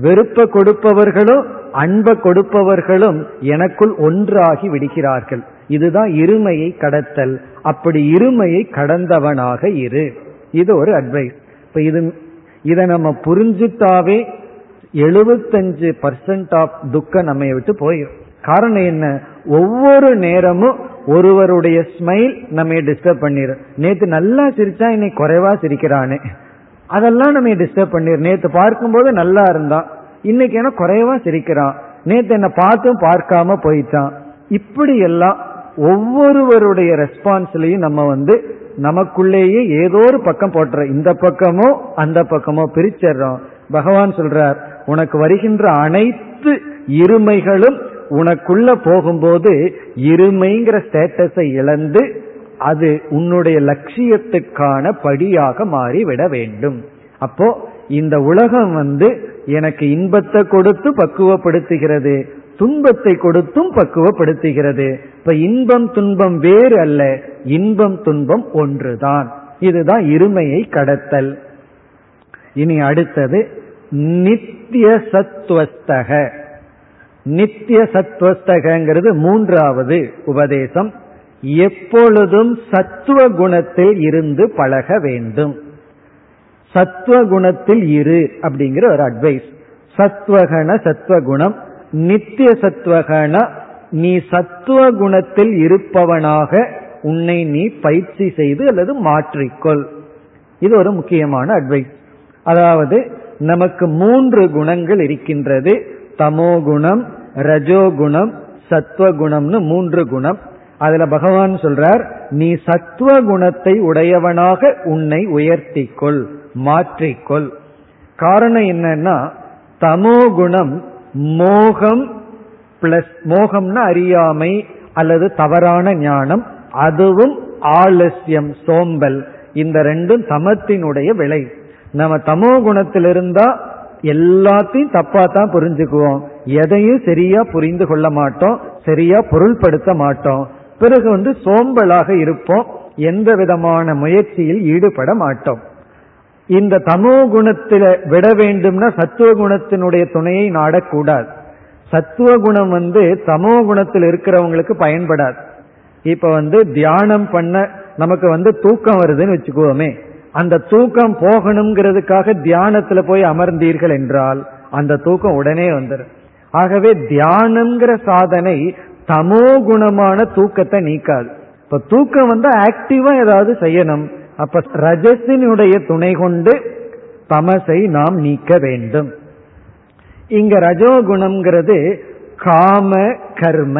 வெறுப்பை கொடுப்பவர்களும் அன்பை கொடுப்பவர்களும் எனக்குள் ஒன்றாகி விடுகிறார்கள். இதுதான் இருமையை கடத்தல். அப்படி இருமையை கடந்தவனாக இரு. இது ஒரு அட்வைஸ் இப்ப இது இதை நம்ம புரிஞ்சுட்டாவே எழுபத்தஞ்சு பர்சன்ட் ஆஃப் துக்கம் நம்ம விட்டு போயிடும் காரணம் என்ன? ஒவ்வொரு நேரமும் ஒருவருடைய ஸ்மைல் நம்ம டிஸ்டர்ப் பண்ணிடும் நேத்து நல்லா சிரிச்சா இன்னைக்கு குறைவா சிரிக்கிறானே. அதெல்லாம் நம்ம டிஸ்டர்ப் பண்ணிடும் நேத்து பார்க்கும்போது நல்லா இருந்தான். இன்னைக்கு என்ன குறைவா சிரிக்கிறான். நேத்து என்ன பார்த்தும் பார்க்காம போயிட்டான். இப்படி எல்லாம் ஒவ்வொருவருடைய ரெஸ்பான்ஸ்லயும் நம்ம வந்து நமக்குள்ளேயே ஏதோ ஒரு பக்கம் போட்டுற. இந்த பக்கமோ அந்த பக்கமோ பிரிச்சிடுறோம். பகவான் சொல்றார் உனக்கு வருகின்ற அனைத்து இருமைகளும் உனக்குள்ள போகும்போது இருமைங்கிற ஸ்டேட்டஸை இழந்து அது உன்னுடைய லட்சியத்துக்கான படியாக மாறிவிட வேண்டும். அப்போ இந்த உலகம் வந்து எனக்கு இன்பத்தை கொடுத்து பக்குவப்படுத்துகிறது துன்பத்தை கொடுத்தும் பக்குவப்படுத்துகிறது. இப்ப இன்பம் துன்பம் வேறு அல்ல இன்பம் துன்பம் ஒன்றுதான். இதுதான் இருமையை கடத்தல். இனி அடுத்தது நித்திய சத்துவஸ்தக நித்திய சத்வஸ்தகங்கிறது மூன்றாவது உபதேசம். எப்பொழுதும் சத்துவ குணத்தில் இருந்து பழக வேண்டும். சத்துவ குணத்தில் இரு அப்படிங்கிற ஒரு அட்வைஸ் சத்வகண சத்வகுணம். நித்திய சத்துவகன நீ சத்துவ குணத்தில் இருப்பவனாக உன்னை நீ பயிற்சி செய்து அல்லது மாற்றிக்கொள். இது ஒரு முக்கியமான அட்வைஸ் அதாவது நமக்கு மூன்று குணங்கள் இருக்கின்றது. தமோகுணம் ரஜோகுணம் சத்வகுணம்னு மூன்று குணம். அதுல பகவான் சொல்றார் நீ சத்துவ குணத்தை உடையவனாக உன்னை உயர்த்திக்கொள் மாற்றிக்கொள். காரணம் என்னன்னா தமோகுணம் மோகம் பிளஸ் மோகம்னா அறியாமை அல்லது தவறான ஞானம் அதுவும் ஆலசியம் சோம்பல். இந்த ரெண்டும் தமத்தினுடைய விளை. நம்ம தமோ குணத்திலிருந்தா எல்லாத்தையும் தப்பா தான் புரிஞ்சுக்குவோம். எதையும் சரியா புரிந்து கொள்ள மாட்டோம் சரியா பொருள்படுத்த மாட்டோம். பிறகு வந்து சோம்பலாக இருப்போம் எந்த விதமான முயற்சியில் ஈடுபட மாட்டோம். இந்த தமோ குணத்தில விட வேண்டும்னா சத்துவ குணத்தினுடைய துணையை நாடக்கூடாது. சத்துவ குணம் வந்து தமோ குணத்தில் இருக்கிறவங்களுக்கு பயன்படாது. இப்ப வந்து தியானம் பண்ண நமக்கு வந்து தூக்கம் வருதுன்னு வச்சுக்குவோமே அந்த தூக்கம் போகணுங்கிறதுக்காக தியானத்துல போய் அமர்ந்தீர்கள் என்றால் அந்த தூக்கம் உடனே வந்துடும் ஆகவே தியானம்ங்கிற சாதனை தமோ குணமான தூக்கத்தை நீக்காது. இப்ப தூக்கம் வந்து ஆக்டிவா ஏதாவது செய்யணும். அப்ப ரஜசினுடைய துணை கொண்டு தமசை நாம் நீக்க வேண்டும். இங்க ரஜோகுணம்ங்கிறது காம கர்ம.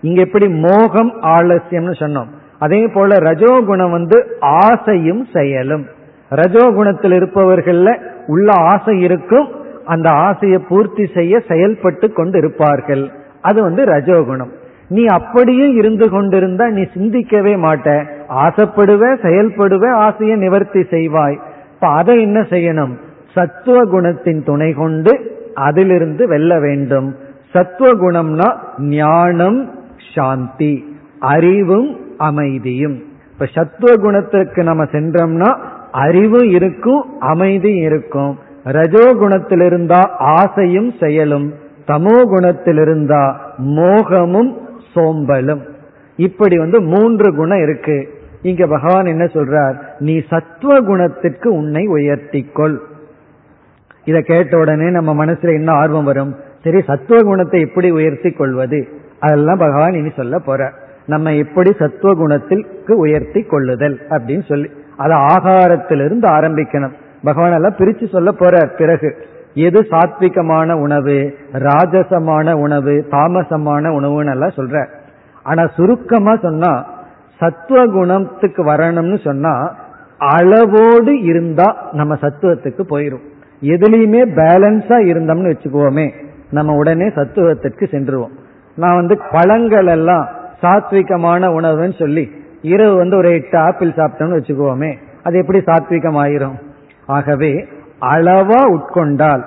இங்க எப்படி மோகம் ஆலசியம்னு சொன்னோம். அதே போல ரஜோகுணம் வந்து ஆசையும் செயலும். ரஜோகுணத்தில் இருப்பவர்கள்ல உள்ள ஆசை இருக்கும். அந்த ஆசையை பூர்த்தி செய்ய செயல்பட்டு கொண்டு இருப்பார்கள் அது வந்து ரஜோகுணம். நீ அப்படியே இருந்து கொண்டிருந்தா நீ சிந்திக்கவே மாட்ட. ஆசைப்படுவ செயல்படுவ ஆசையை நிவர்த்தி செய்வாய். இப்ப அதை என்ன செய்யணும்? சத்துவ குணத்தின் துணை கொண்டு அதிலிருந்து வெல்ல வேண்டும். சத்துவ குணம்னா ஞானம் சாந்தி அறிவும் அமைதியும். இப்ப சத்துவ குணத்திற்கு நம்ம சென்றோம்னா அறிவும் இருக்கும் அமைதி இருக்கும். ரஜோ குணத்தில் இருந்தா ஆசையும் செயலும் தமோ குணத்தில் இருந்தா மோகமும் சோம்பலும். இப்படி வந்து மூன்று குணம் இருக்கு. இங்க பகவான் என்ன சொல்றார்? நீ சத்துவ குணத்திற்கு உன்னை உயர்த்திக்கொள். இத கேட்ட உடனே நம்ம மனசுல என்ன ஆர்வம் வரும்? சரி சத்துவ குணத்தை எப்படி உயர்த்தி கொள்வது அதெல்லாம் பகவான் இனி சொல்ல போற நம்ம எப்படி சத்துவ குணத்திற்கு உயர்த்தி கொள்ளுதல் அப்படின்னு சொல்லி அது ஆகாரத்திலிருந்து ஆரம்பிக்கணும். பகவான் எல்லாம் பிரிச்சு சொல்ல போறார். பிறகு எது சாத்விகமான உணவு ராஜசமான உணவு தாமசமான உணவுன்னு எல்லாம் சொல்ற ஆனா சுருக்கமா சொன்னா சத்துவ குணத்துக்கு வரணும்னு சொன்னா அளவோடு இருந்தா நம்ம சத்துவத்துக்கு போயிரும். எதுலேயுமே பேலன்ஸா இருந்தோம்னு வச்சுக்குவோமே நம்ம உடனே சத்துவத்திற்கு சென்றுவோம் நான் வந்து பழங்கள் எல்லாம் சாத்விகமான உணவுன்னு சொல்லி இரவு வந்து ஒரு எட்டு ஆப்பிள் சாப்பிட்டோம்னு வச்சுக்கோமே அது எப்படி சாத்விகம் ஆயிரும் ஆகவே அளவா உட்கொண்டால்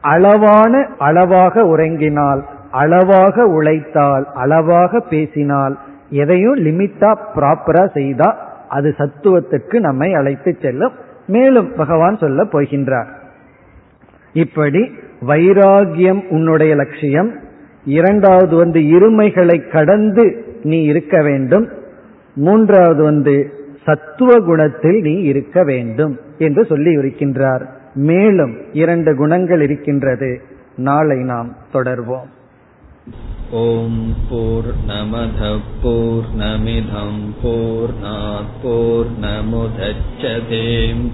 அளவான அளவாக உறங்கினால் அளவாக உழைத்தால் அளவாக பேசினால் எதையும் லிமிட்டா ப்ராப்பரா செய்தா அது சத்துவத்துக்கு நம்மை அழைத்து செல்லும். மேலும் பகவான் சொல்ல போகின்றார் இப்படி வைராகியம் உன்னுடைய லட்சியம் இரண்டாவது வந்து இருமைகளை கடந்து நீ இருக்க வேண்டும். மூன்றாவது வந்து சத்துவ குணத்தில் நீ இருக்க வேண்டும் என்று சொல்லி இருக்கின்றார் மேலும் இரண்டு குணங்கள் இருக்கின்றது. நாளை நாம் தொடர்வோம்.
ஓம் போர் நமத போர் நமிதம் போர் நாற் நமுதச்சதேம்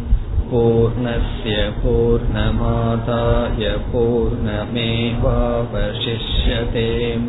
பூர்ணய பூர்ணமாதாய பூர்ணமேவாவசிஷ்யதேம்.